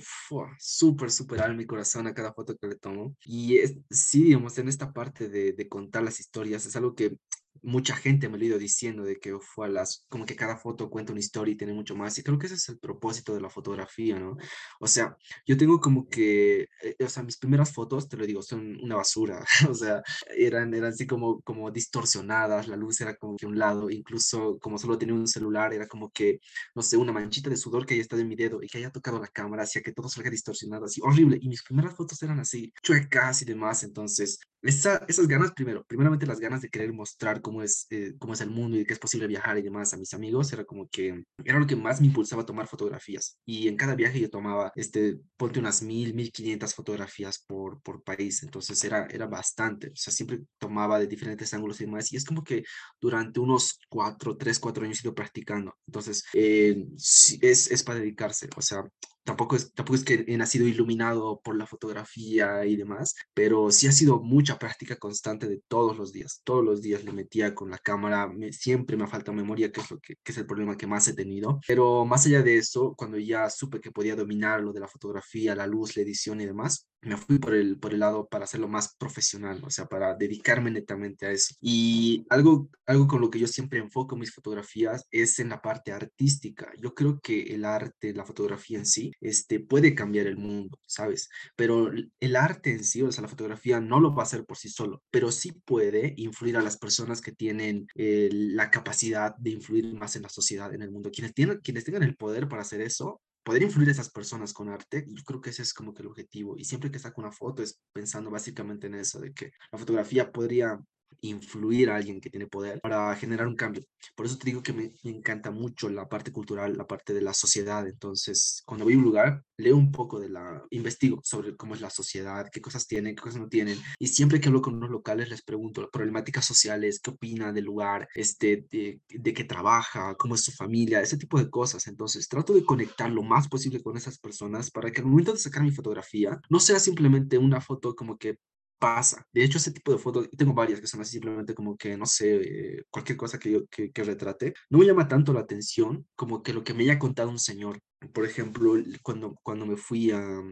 súper, súper al mi corazón a cada foto que le tomo. Y es, sí, digamos, en esta parte de, de contar las historias, es algo que mucha gente me lo ha ido diciendo de que fue a las, como que cada foto cuenta una historia y tiene mucho más. Y creo que ese es el propósito de la fotografía, ¿no? O sea, yo tengo como que, eh, o sea, mis primeras fotos, te lo digo, son una basura. o sea, eran, eran así como, como distorsionadas, la luz era como que un lado, incluso como solo tenía un celular, era como que, no sé, una manchita de sudor que haya estado en mi dedo y que haya tocado la cámara, hacía que todo salga distorsionado, así horrible. Y mis primeras fotos eran así, chuecas y demás. Entonces, esa, esas ganas, primero, primeramente las ganas de querer mostrar cómo es, eh, cómo es el mundo y que es posible viajar y demás a mis amigos, era como que era lo que más me impulsaba a tomar fotografías. Y en cada viaje yo tomaba, este, ponte unas mil, mil quinientas fotografías por, por país, entonces era, era bastante, o sea, siempre tomaba de diferentes ángulos y demás, y es como que durante unos cuatro, tres, cuatro años he ido practicando, entonces eh, es, es para dedicarse, o sea, tampoco es, tampoco es que he nacido iluminado por la fotografía y demás, pero sí ha sido mucha práctica constante de todos los días. Todos los días le metía con la cámara, siempre me falta memoria, que es, lo que, es el problema que más he tenido. Pero más allá de eso, cuando ya supe que podía dominar lo de la fotografía, la luz, la edición y demás, me fui por el, por el lado para hacerlo más profesional, o sea, para dedicarme netamente a eso. Y algo, algo con lo que yo siempre enfoco mis fotografías es en la parte artística. Yo creo que el arte, la fotografía en sí, este, puede cambiar el mundo, ¿sabes? Pero el arte en sí, o sea, la fotografía no lo va a hacer por sí solo, pero sí puede influir a las personas que tienen eh, la capacidad de influir más en la sociedad, en el mundo. Quienes, tienen, quienes tengan el poder para hacer eso, poder influir a esas personas con arte, yo creo que ese es como que el objetivo. Y siempre que saco una foto es pensando básicamente en eso, de que la fotografía podría influir a alguien que tiene poder para generar un cambio. Por eso te digo que me, encanta mucho la parte cultural, la parte de la sociedad. Entonces, cuando voy a un lugar, leo un poco de la, investigo sobre cómo es la sociedad, qué cosas tienen, qué cosas no tienen. Y siempre que hablo con unos locales, les pregunto problemáticas sociales, qué opina del lugar, este, de, de qué trabaja, cómo es su familia, ese tipo de cosas. Entonces, trato de conectar lo más posible con esas personas para que al momento de sacar mi fotografía, no sea simplemente una foto como que pasa. De hecho, ese tipo de fotos, tengo varias que son así simplemente como que, no sé, eh, cualquier cosa que yo que, que retrate, no me llama tanto la atención como que lo que me haya contado un señor por ejemplo, cuando, cuando me fui a,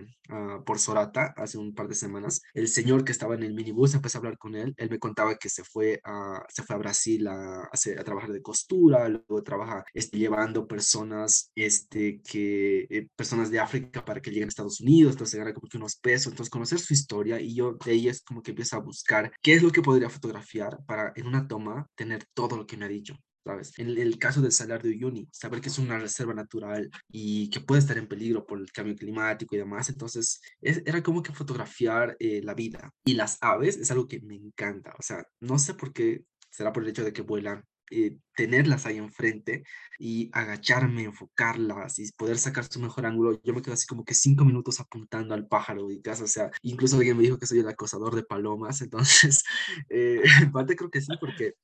por Sorata hace un par de semanas, el señor que estaba en el minibús, empecé a hablar con él, él me contaba que se fue a, se fue a Brasil a, a, trabajar de costura, luego trabaja este, llevando personas, este, que, eh, personas de África para que lleguen a Estados Unidos, entonces gana como que unos pesos, entonces conocer su historia y yo de ahí es como que empiezo a buscar qué es lo que podría fotografiar para en una toma tener todo lo que me ha dicho. ¿Sabes? En el caso del Salar de Uyuni, saber que es una reserva natural y que puede estar en peligro por el cambio climático y demás, entonces era como que fotografiar eh, la vida. Y las aves es algo que me encanta, o sea, no sé por qué, será por el hecho de que vuelan, eh, tenerlas ahí enfrente y agacharme, enfocarlas y poder sacar su mejor ángulo, yo me quedo así como que cinco minutos apuntando al pájaro, y o sea, incluso alguien me dijo que soy el acosador de palomas, entonces, eh, en parte creo que sí, porque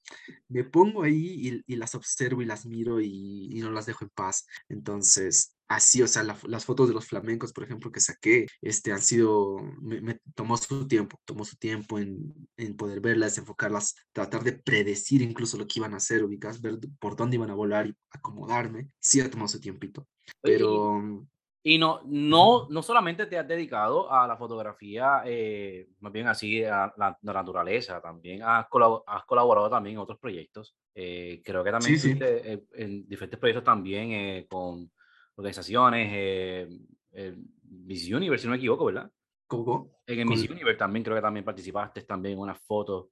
me pongo ahí y, las observo y las miro y no las dejo en paz, entonces, así, o sea, las fotos de los flamencos, por ejemplo, que saqué, este, han sido, me, tomó su tiempo, tomó su tiempo en, en, poder verlas, enfocarlas, tratar de predecir incluso lo que iban a hacer, ubicas, ver por dónde iban a volar y acomodarme, sí ha tomado su tiempito, pero... Y, no, no, no solamente te has dedicado a la fotografía, eh, más bien así, a la, naturaleza, también has, has, colaborado también en otros proyectos. Eh, creo que también sí, eh, en diferentes proyectos también con organizaciones, eh, Miss Universe, si no me equivoco, ¿verdad? ¿Cómo? En Miss Universe también creo que también participaste también en unas fotos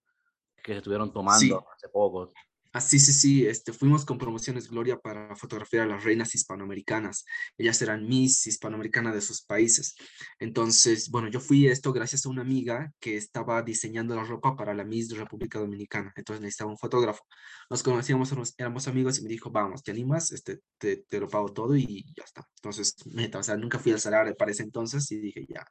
que se estuvieron tomando hace poco. Ah, sí, sí, este, fuimos con Promociones Gloria para fotografiar a las reinas hispanoamericanas. Ellas eran Miss hispanoamericana de sus países. Entonces, bueno, yo fui esto gracias a una amiga que estaba diseñando la ropa para la Miss República Dominicana. Entonces necesitaba un fotógrafo. Nos conocíamos, éramos amigos y me dijo, vamos, ¿te animas? Este, te, te lo pago todo y ya está. Entonces, meta, nunca fui al salario para ese entonces y dije, ya,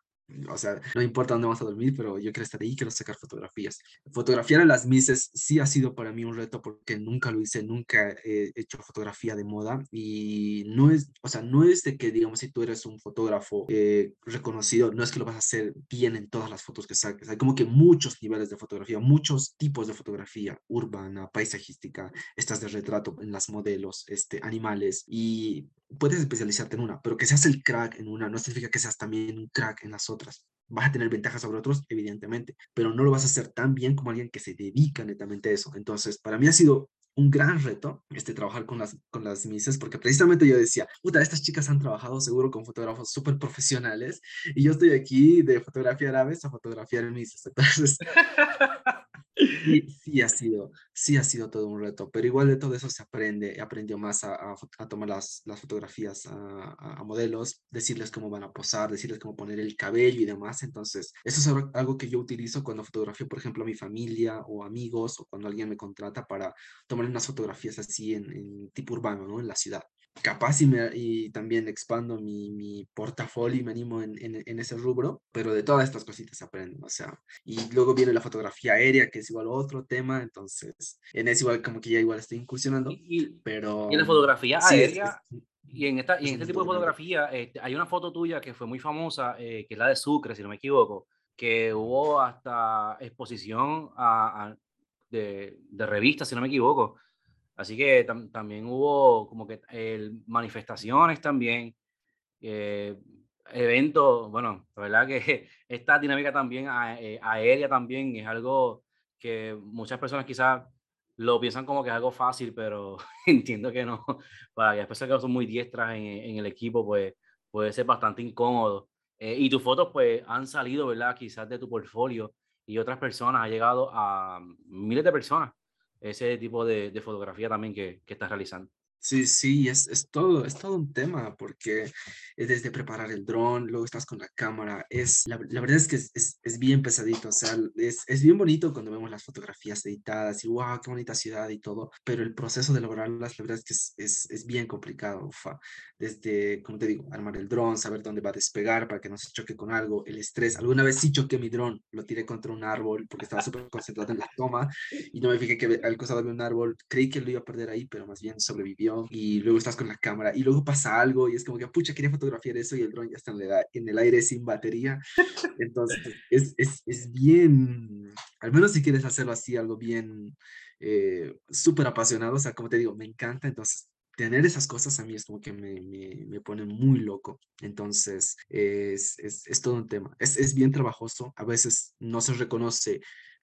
o sea, no importa dónde vamos a dormir, pero yo quiero estar ahí, quiero sacar fotografías. Fotografiar a las Misses sí ha sido para mí un reto porque nunca lo hice, nunca he hecho fotografía de moda y no es, o sea, no es de que, digamos, si tú eres un fotógrafo eh, reconocido, no es que lo vas a hacer bien en todas las fotos que saques. Hay como que muchos niveles de fotografía, muchos tipos de fotografía, urbana, paisajística, estas de retrato en las modelos, este, animales y puedes especializarte en una, pero que seas el crack en una no significa que seas también un crack en las otras. Vas a tener ventajas sobre otros, evidentemente, pero no lo vas a hacer tan bien como alguien que se dedica netamente a eso. Entonces, para mí ha sido un gran reto este, trabajar con las, con las mises, porque precisamente yo decía, puta, estas chicas han trabajado seguro con fotógrafos súper profesionales y yo estoy aquí de fotografía árabes a fotografiar mises. Entonces, Sí, sí, ha sido, sí ha sido todo un reto, pero igual de todo eso se aprende, aprendió más a, tomar las, fotografías a, a, modelos, decirles cómo van a posar, decirles cómo poner el cabello y demás, entonces eso es algo que yo utilizo cuando fotografío, por ejemplo, a mi familia o amigos o cuando alguien me contrata para tomar unas fotografías así en, en tipo urbano, ¿no? En la ciudad capaz y, me, y también expando mi, mi portafolio y me animo en, en, ese rubro, pero de todas estas cositas aprendo, o sea, y luego viene la fotografía aérea, que es igual otro tema, entonces en eso igual como que ya igual estoy incursionando, y, pero... Y en la fotografía aérea... y en, esta, y en este tipo de fotografía este, hay una foto tuya que fue muy famosa, eh, que es la de Sucre, si no me equivoco, que hubo hasta exposición a, de, de revistas, si no me equivoco. Así que también hubo como que manifestaciones también, eh, eventos, bueno, la verdad que esta dinámica también eh, aérea también es algo que muchas personas quizás lo piensan como que es algo fácil, pero entiendo que no. Para las personas que son muy diestras en, en, el equipo, pues puede ser bastante incómodo. Eh, y tus fotos pues han salido, ¿verdad? Quizás de tu portfolio y otras personas, ha llegado a miles de personas ese tipo de, de fotografía también que, que estás realizando. Sí, sí, es, es, todo, es todo un tema porque desde preparar el dron, luego estás con la cámara, es, la, la verdad es que es, es, es, bien pesadito, o sea, es, es bien bonito cuando vemos las fotografías editadas y wow, qué bonita ciudad y todo, pero el proceso de lograrlas, la verdad es que es, es, bien complicado, ufa. desde, como te digo, armar el dron, saber dónde va a despegar para que no se choque con algo, el estrés, alguna vez sí choqué mi dron, lo tiré contra un árbol porque estaba súper concentrado en la toma y no me fijé que al costado había un árbol, creí que lo iba a perder ahí, pero más bien sobrevivió y luego estás con la cámara y luego pasa algo y es como que, pucha, quería fotografiar eso y el dron ya está en, el aire sin batería. Entonces, es, es, es, bien, al menos si quieres hacerlo así, algo bien eh, súper apasionado, o sea, como te digo, me encanta, entonces tener esas cosas a mí es como que me, me, me pone muy loco. Entonces, es, es, es todo un tema. Es, es, bien trabajoso. A veces no se reconoce.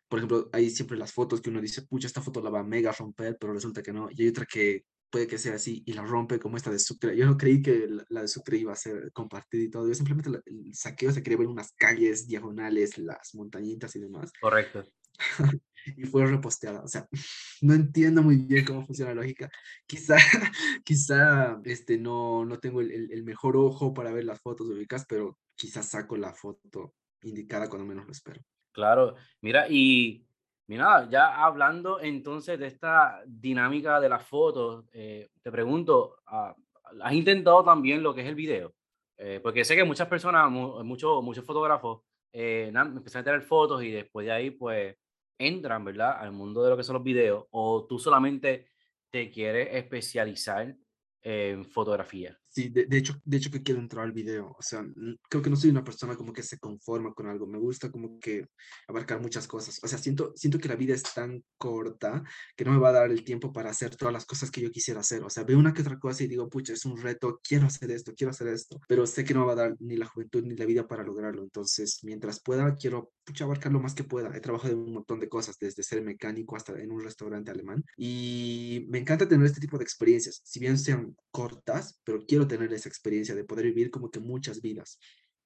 Por ejemplo, hay siempre las fotos que uno dice, pucha, esta foto la va a mega romper, pero resulta que no. Y hay otra que puede que sea así y la rompe como esta de Sucre. Yo no creí que la, de Sucre iba a ser compartida y todo. Yo simplemente el saqueo se quería ver unas calles diagonales, las montañitas y demás. Correcto. y fue reposteada. O sea, no entiendo muy bien cómo funciona la lógica. Quizá, quizá este, no, no tengo el, el, mejor ojo para ver las fotos ubicas, pero quizás saco la foto indicada cuando menos lo espero. Claro, mira, y Mira, ya hablando entonces de esta dinámica de las fotos, eh, te pregunto, ah, ¿has intentado también lo que es el video? Eh, porque sé que muchas personas, muchos, muchos fotógrafos, eh, empiezan a tener fotos y después de ahí, pues, entran, ¿verdad?, al mundo de lo que son los videos, o tú solamente te quieres especializar en fotografía. Sí, de, de, hecho, de hecho que quiero entrar al video. O sea, creo que no soy una persona como que se conforma con algo. Me gusta como que abarcar muchas cosas. O sea, siento, siento que la vida es tan corta que no me va a dar el tiempo para hacer todas las cosas que yo quisiera hacer. O sea, veo una que otra cosa y digo, pucha, es un reto, quiero hacer esto, quiero hacer esto. Pero sé que no me va a dar ni la juventud ni la vida para lograrlo. Entonces, mientras pueda, quiero pucha, abarcar lo más que pueda. He trabajado en un montón de cosas, desde ser mecánico hasta en un restaurante alemán. Y me encanta tener este tipo de experiencias. Si bien sean cortas, pero quiero tener esa experiencia de poder vivir como que muchas vidas.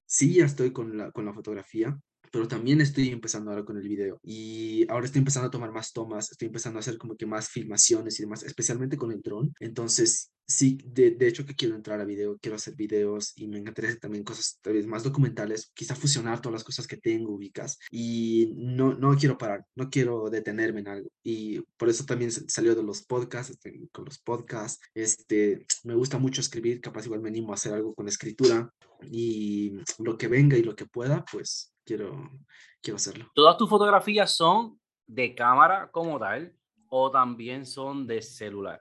Sí, ya estoy con la, con la fotografía, pero también estoy empezando ahora con el video y ahora estoy empezando a tomar más tomas, estoy empezando a hacer como que más filmaciones y demás, especialmente con el dron. Entonces, sí, de, de hecho que quiero entrar a video, quiero hacer videos y me encantaría hacer también cosas tal vez más documentales, quizá fusionar todas las cosas que tengo ubicas y no, no quiero parar, no quiero detenerme en algo y por eso también salió de los podcasts, este, con los podcasts, este, me gusta mucho escribir, capaz igual me animo a hacer algo con escritura y lo que venga y lo que pueda, pues quiero, quiero hacerlo. ¿Todas tus fotografías son de cámara como tal o también son de celular?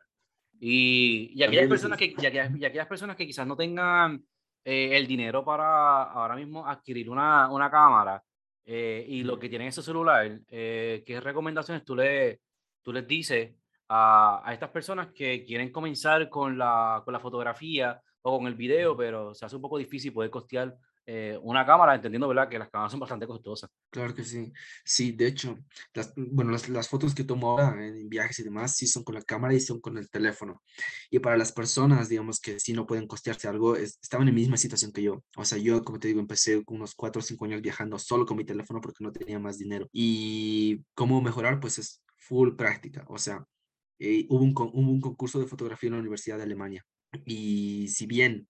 Y, y, aquellas, personas que, y, aquellas, personas que quizás no tengan eh, el dinero para ahora mismo adquirir una, una cámara eh, y lo que tienen ese celular, eh, ¿qué recomendaciones tú, le, tú les dices a, a, estas personas que quieren comenzar con la, con la fotografía o con el video, pero se hace un poco difícil poder costear eh, una cámara, entendiendo ¿verdad? que las cámaras son bastante costosas. Claro que sí. Sí, de hecho, las, bueno, las, las, fotos que tomo ahora en viajes y demás, sí son con la cámara y son con el teléfono. Y para las personas, digamos, que sí no pueden costearse algo, estaban en la misma situación que yo. O sea, yo, como te digo, empecé con unos 4 o 5 años viajando solo con mi teléfono porque no tenía más dinero. Y cómo mejorar, pues es full práctica. O sea, eh, hubo, un, hubo un concurso de fotografía en la Universidad de Alemania. Y si bien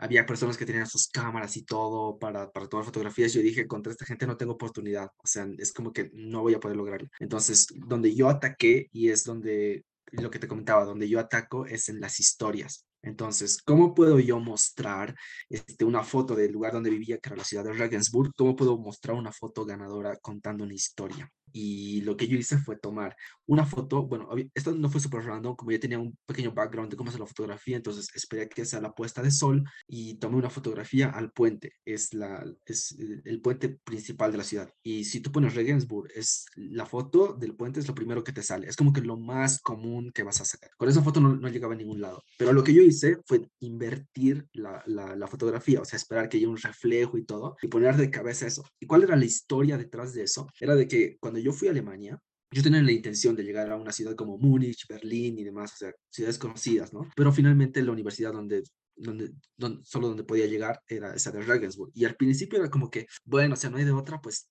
había personas que tenían sus cámaras y todo para, para tomar fotografías. Yo dije, contra esta gente no tengo oportunidad, o sea, es como que no voy a poder lograrlo. Entonces, donde yo ataqué y es donde lo que te comentaba, donde yo ataco es en las historias. Entonces, ¿cómo puedo yo mostrar este, una foto del lugar donde vivía, que era la ciudad de Regensburg? ¿Cómo puedo mostrar una foto ganadora contando una historia? y lo que yo hice fue tomar una foto, bueno, esto no fue súper random, como yo tenía un pequeño background de cómo hacer la fotografía, entonces esperé que sea la puesta de sol y tomé una fotografía al puente, es, la, es el puente principal de la ciudad. Y si tú pones Regensburg, es la foto del puente es lo primero que te sale, es como que lo más común que vas a sacar. Con esa foto no, no llegaba a ningún lado, pero lo que yo hice fue invertir la, la, la fotografía, o sea, esperar que haya un reflejo y todo, y poner de cabeza eso. ¿Y cuál era la historia detrás de eso? Era de que cuando yo fui a Alemania, yo tenía la intención de llegar a una ciudad como Múnich, Berlín y demás, o sea, ciudades conocidas, ¿no? Pero finalmente la universidad donde, donde, donde, solo donde podía llegar era esa de Regensburg. Y al principio era como que, bueno, o sea, no hay de otra, pues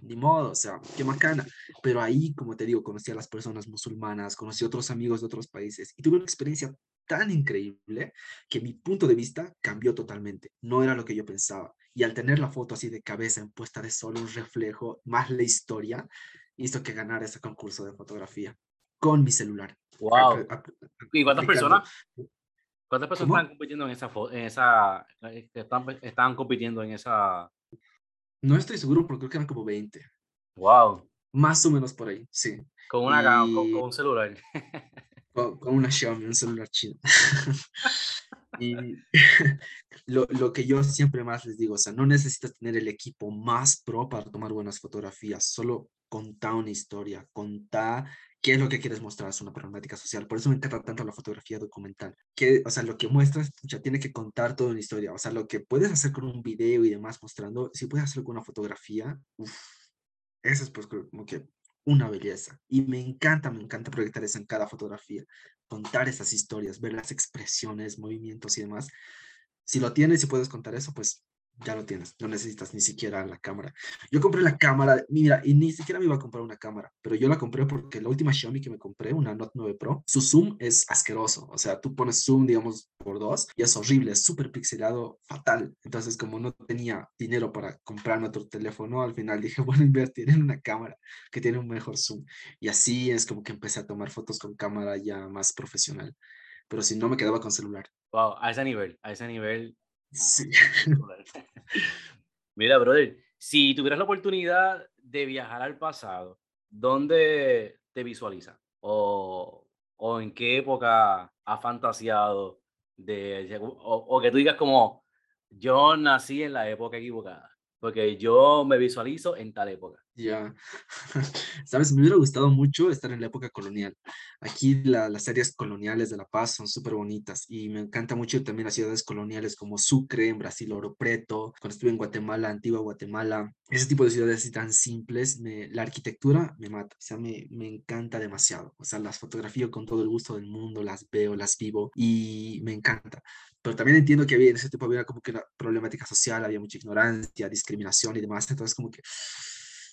ni modo, o sea, qué macana. Pero ahí, como te digo, conocí a las personas musulmanas, conocí a otros amigos de otros países y tuve una experiencia tan increíble que mi punto de vista cambió totalmente. No era lo que yo pensaba. Y al tener la foto así de cabeza en puesta de sol, un reflejo, más la historia, hizo que ganara ese concurso de fotografía con mi celular. Wow. ¿Y cuántas personas? ¿Cuántas personas están compitiendo en esa, en esa eh, están, están compitiendo en esa? No estoy seguro, pero creo que eran como 20. Wow. Más o menos por ahí, sí. Con una y... con, con, un celular. Con, una Xiaomi, un celular chino. y lo, lo, que yo siempre más les digo, o sea, no necesitas tener el equipo más pro para tomar buenas fotografías, solo contar una historia, contar qué es lo que quieres mostrar, es una problemática social. Por eso me encanta tanto la fotografía documental. Que, o sea, lo que muestras ya tiene que contar toda una historia. O sea, lo que puedes hacer con un video y demás mostrando, si puedes hacerlo con una fotografía, uff, eso es pues como que una belleza. Y me encanta, me encanta proyectar eso en cada fotografía, contar esas historias, ver las expresiones, movimientos y demás. Si lo tienes y puedes contar eso, pues ya lo tienes, no necesitas ni siquiera la cámara. Yo compré la cámara, mira, y ni siquiera me iba a comprar una cámara, pero yo la compré porque la última Xiaomi que me compré, una Note 9 Pro, su zoom es asqueroso, o sea, tú pones zoom, digamos, por dos y es horrible, es súper pixelado, fatal. Entonces, como no tenía dinero para comprarme otro teléfono, al final dije, bueno, invertir en una cámara que tiene un mejor zoom. Y así es como que empecé a tomar fotos con cámara ya más profesional. Pero si no, me quedaba con celular. Wow, a ese nivel, a ese nivel Sí. Mira, brother, si tuvieras la oportunidad de viajar al pasado, ¿dónde te visualizas? ¿O, o en qué época has fantaseado? De, o, o que tú digas como, yo nací en la época equivocada porque yo me visualizo en tal época. Ya, sabes, me hubiera gustado mucho estar en la época colonial. Aquí las áreas coloniales de La Paz son súper bonitas y me encanta mucho también las ciudades coloniales como Sucre, en Brasil, Oro Preto, cuando estuve en Guatemala, Antigua Guatemala, ese tipo de ciudades así tan simples, me, la arquitectura me mata, o sea, me, me encanta demasiado. O sea, las fotografío con todo el gusto del mundo, las veo, las vivo y me encanta pero también entiendo que había en ese tiempo había como que una problemática social, había mucha ignorancia, discriminación y demás, entonces como que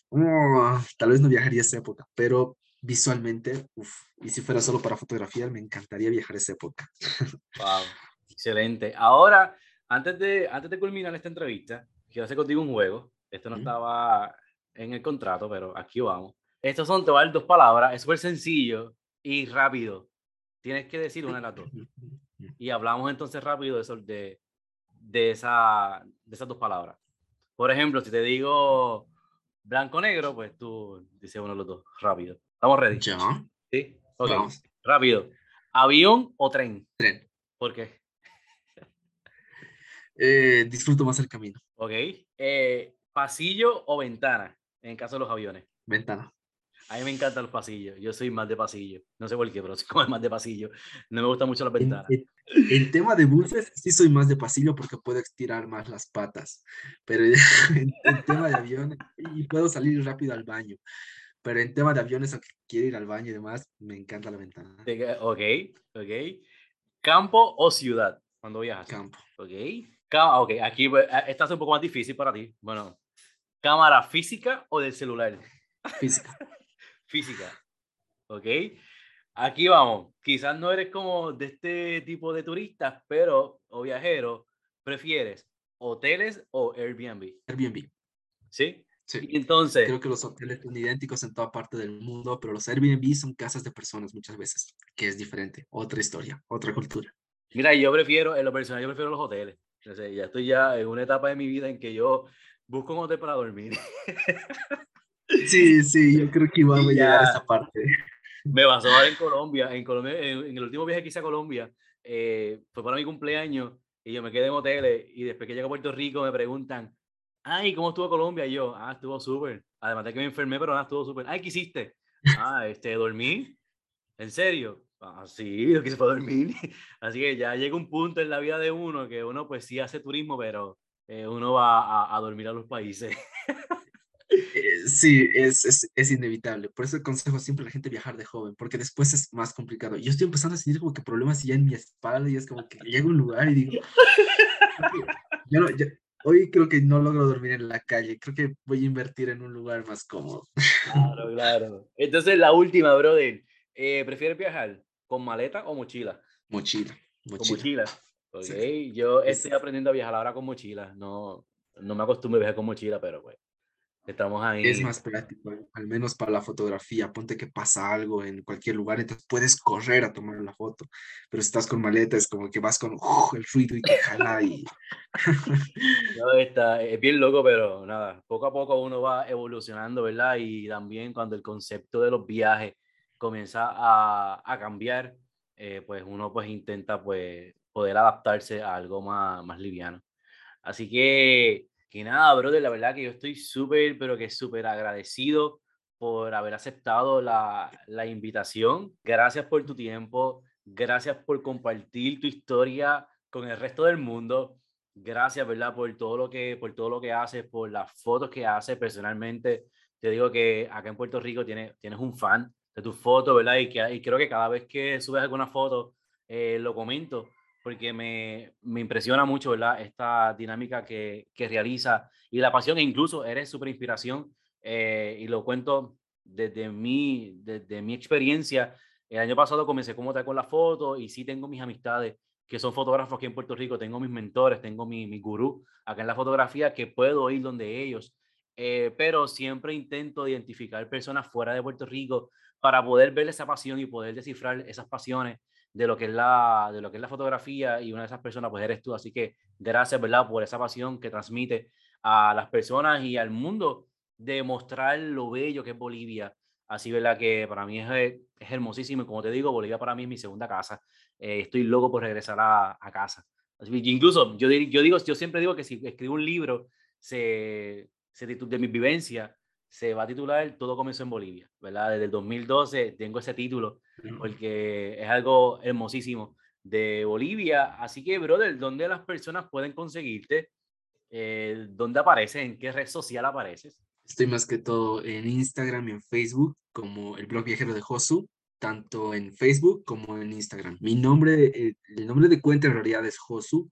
oh, tal vez no viajaría a esa época, pero visualmente, uff, y si fuera solo para fotografiar, me encantaría viajar a esa época. Wow, excelente. Ahora, antes de, antes de culminar esta entrevista, quiero hacer contigo un juego. Esto no estaba en el contrato, pero aquí vamos. Estos son, te dos palabras, es súper sencillo y rápido. Tienes que decir una de las dos. Y hablamos entonces rápido de, eso, de, de, esa, de esas dos palabras. Por ejemplo, si te digo blanco-negro, pues tú dices uno de los dos, rápido. ¿Estamos ready? Ya. Sí. Ok. Rápido. ¿Avión o tren? Tren. ¿Por qué? Eh, disfruto más el camino. Ok. Eh, ¿Pasillo o ventana? En caso de los aviones. Ventana. A mí me encantan los pasillos. Yo soy más de pasillo. No sé por qué, pero soy como más de pasillo. No me gusta mucho las ventanas. En, tema de buses, sí soy más de pasillo porque puedo estirar más las patas. Pero en, tema de aviones, y puedo salir rápido al baño. Pero en tema de aviones, aunque quiero ir al baño y demás, me encanta la ventana. Ok, ok. ¿Campo o ciudad cuando viajas? Campo. Ok. Ok, aquí pues, esta es un poco más difícil para ti. Bueno, ¿cámara física o del celular? Física física. ¿Ok? Aquí vamos. Quizás no eres como de este tipo de turistas, pero, o viajeros, prefieres hoteles o Airbnb. Airbnb. ¿Sí? Sí. entonces. Creo que los hoteles son idénticos en toda parte del mundo, pero los Airbnb son casas de personas muchas veces, que es diferente. Otra historia, otra cultura. Mira, yo prefiero, en lo personal, yo prefiero los hoteles. ya estoy ya en una etapa de mi vida en que yo busco un hotel para dormir. Sí, sí, yo creo que íbamos a llegar a esa parte. Me pasó en Colombia, en Colombia, en, el último viaje que hice a Colombia, eh, fue para mi cumpleaños y yo me quedé en hoteles y después que llego a Puerto Rico me preguntan, ay, ¿cómo estuvo Colombia? Y yo, ah, estuvo súper. Además de que me enfermé, pero nada, estuvo súper. Ay, ¿qué hiciste? Ah, este, dormí. ¿En serio? Ah, sí, yo quise dormir. Así que ya llega un punto en la vida de uno que uno pues sí hace turismo, pero eh, uno va a, a dormir a los países. Eh, sí, es, es, es, inevitable. Por eso aconsejo siempre a la gente viajar de joven, porque después es más complicado. Yo estoy empezando a sentir como que problemas ya en mi espalda y es como que llego a un lugar y digo, hoy creo que no logro dormir en la calle, creo que voy a invertir en un lugar más cómodo. Claro, claro. Entonces la última, brother, eh, ¿prefieres viajar con maleta o mochila? Mochila. mochila. Mochila. Ok, yo estoy aprendiendo a viajar ahora con mochila, no, no me acostumbro a viajar con mochila, pero pues Estamos ahí. Es más práctico, al menos para la fotografía. Ponte que pasa algo en cualquier lugar, entonces puedes correr a tomar la foto. Pero si estás con maleta, es como que vas con el ruido y que jala y. no, está, es bien loco, pero nada, poco a poco uno va evolucionando, ¿verdad? Y también cuando el concepto de los viajes comienza a, a cambiar, eh, pues uno pues intenta pues poder adaptarse a algo más, más liviano. Así que que nada, brother, la verdad que yo estoy súper, pero que súper agradecido por haber aceptado la, la, invitación. Gracias por tu tiempo, gracias por compartir tu historia con el resto del mundo. Gracias, ¿verdad? Por todo lo que, por todo lo que haces, por las fotos que haces. Personalmente, te digo que acá en Puerto Rico tienes, tienes un fan de tus fotos, ¿verdad? Y, que, y creo que cada vez que subes alguna foto, eh, lo comento porque me, me impresiona mucho, ¿verdad? Esta dinámica que, que realiza y la pasión, e incluso eres súper inspiración, eh, y lo cuento desde mi, desde mi experiencia. El año pasado comencé como tal con la foto y sí tengo mis amistades que son fotógrafos aquí en Puerto Rico, tengo mis mentores, tengo mi, mi gurú acá en la fotografía que puedo ir donde ellos, eh, pero siempre intento identificar personas fuera de Puerto Rico para poder ver esa pasión y poder descifrar esas pasiones de lo que es la, de lo que es la fotografía y una de esas personas pues eres tú. Así que gracias, ¿verdad? Por esa pasión que transmite a las personas y al mundo de mostrar lo bello que es Bolivia. Así, ¿verdad? Que para mí es, es hermosísimo y como te digo, Bolivia para mí es mi segunda casa. Eh, estoy loco por regresar a, a casa. Así, incluso yo, yo, digo, yo siempre digo que si escribo un libro se, se de mi vivencia, se va a titular Todo comenzó en Bolivia, ¿verdad? Desde el 2012 tengo ese título porque es algo hermosísimo de Bolivia. Así que, brother, ¿dónde las personas pueden conseguirte? Eh, ¿Dónde apareces? ¿En qué red social apareces? Estoy más que todo en Instagram y en Facebook como el blog viajero de Josu, tanto en Facebook como en Instagram. Mi nombre, eh, el nombre de cuenta en realidad es Josu,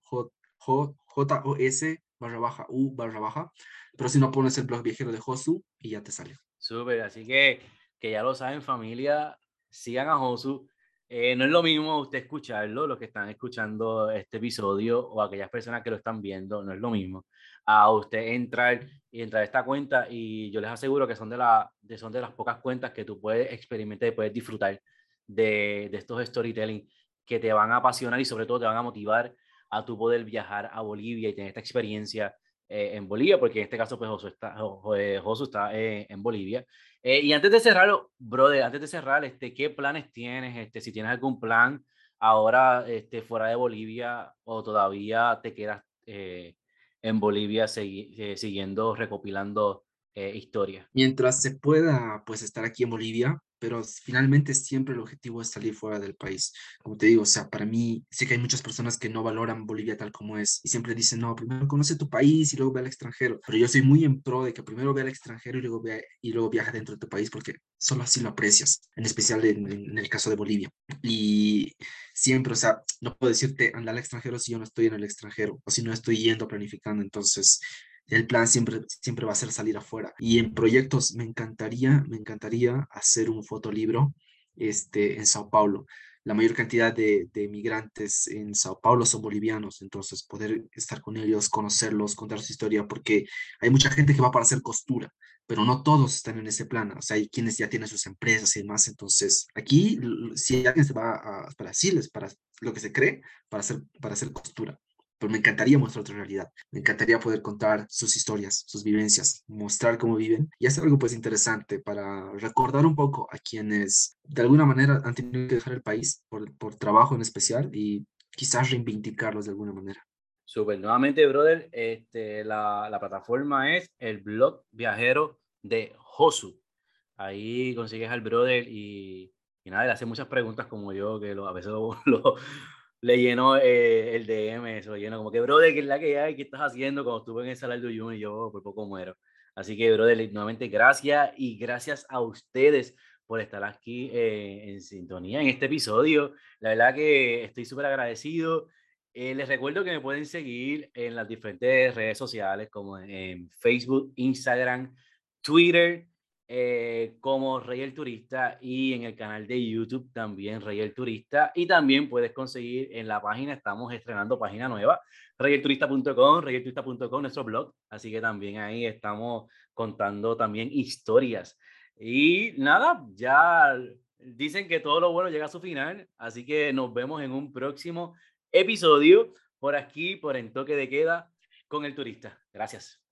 J-O-S barra baja U barra baja, pero si no pones el blog viajero de Josu y ya te sale. Súper, así que, que ya lo saben familia, sigan a Josu. Eh, no es lo mismo usted escucharlo, los que están escuchando este episodio o aquellas personas que lo están viendo, no es lo mismo a usted entrar y entrar a esta cuenta y yo les aseguro que son de, la, de, son de las pocas cuentas que tú puedes experimentar y puedes disfrutar de, de estos storytelling que te van a apasionar y sobre todo te van a motivar a tu poder viajar a Bolivia y tener esta experiencia eh, en Bolivia, porque en este caso, pues Josu está, Josu está eh, en Bolivia. Eh, y antes de cerrarlo, brother, antes de cerrar, este, ¿qué planes tienes? Este, si tienes algún plan ahora este, fuera de Bolivia o todavía te quedas en Bolivia siguiendo, recopilando historias. Mientras se pueda, pues estar aquí en Bolivia, pero finalmente siempre el objetivo es salir fuera del país. Como te digo, o sea, para mí, sé que hay muchas personas que no valoran Bolivia tal como es y siempre dicen, no, primero conoce tu país y luego ve al extranjero. Pero yo soy muy en pro de que primero ve al extranjero y luego, ve, y luego viaja dentro de tu país porque solo así lo aprecias, en especial en, en el caso de Bolivia. Y siempre, o sea, no puedo decirte anda al extranjero si yo no estoy en el extranjero o si no estoy yendo planificando. Entonces, el plan siempre, siempre va a ser salir afuera. Y en proyectos me encantaría, me encantaría hacer un fotolibro este, en Sao Paulo. La mayor cantidad de, de migrantes en Sao Paulo son bolivianos, entonces poder estar con ellos, conocerlos, contar su historia, porque hay mucha gente que va para hacer costura, pero no todos están en ese plan. O sea, hay quienes ya tienen sus empresas y demás. Entonces, aquí, si alguien se va a, para decirles, para lo que se cree, para hacer, para hacer costura pero me encantaría mostrar otra realidad. Me encantaría poder contar sus historias, sus vivencias, mostrar cómo viven y hacer algo pues interesante para recordar un poco a quienes de alguna manera han tenido que dejar el país por, por trabajo en especial y quizás reivindicarlos de alguna manera. Súper, nuevamente, brother, este, la, la, plataforma es el blog viajero de Josu. Ahí consigues al brother y, y nada, le hace muchas preguntas como yo, que lo, a veces lo, lo, le llenó eh, el DM, se lo llenó como que, brother, ¿qué es la que hay? ¿Qué estás haciendo? Cuando estuve en el salario Junior y yo por poco muero. Así que, brother, nuevamente gracias y gracias a ustedes por estar aquí eh, en sintonía en este episodio. La verdad que estoy súper agradecido. Eh, les recuerdo que me pueden seguir en las diferentes redes sociales como en Facebook, Instagram, Twitter, eh, como Rey el Turista y en el canal de YouTube también Rey el Turista. Y también puedes conseguir en la página, estamos estrenando página nueva, reyelturista.com, reyelturista.com, nuestro blog. Así que también ahí estamos contando también historias. Y nada, ya dicen que todo lo bueno llega a su final. Así que nos vemos en un próximo episodio por aquí, por En Toque de Queda con el Turista. Gracias.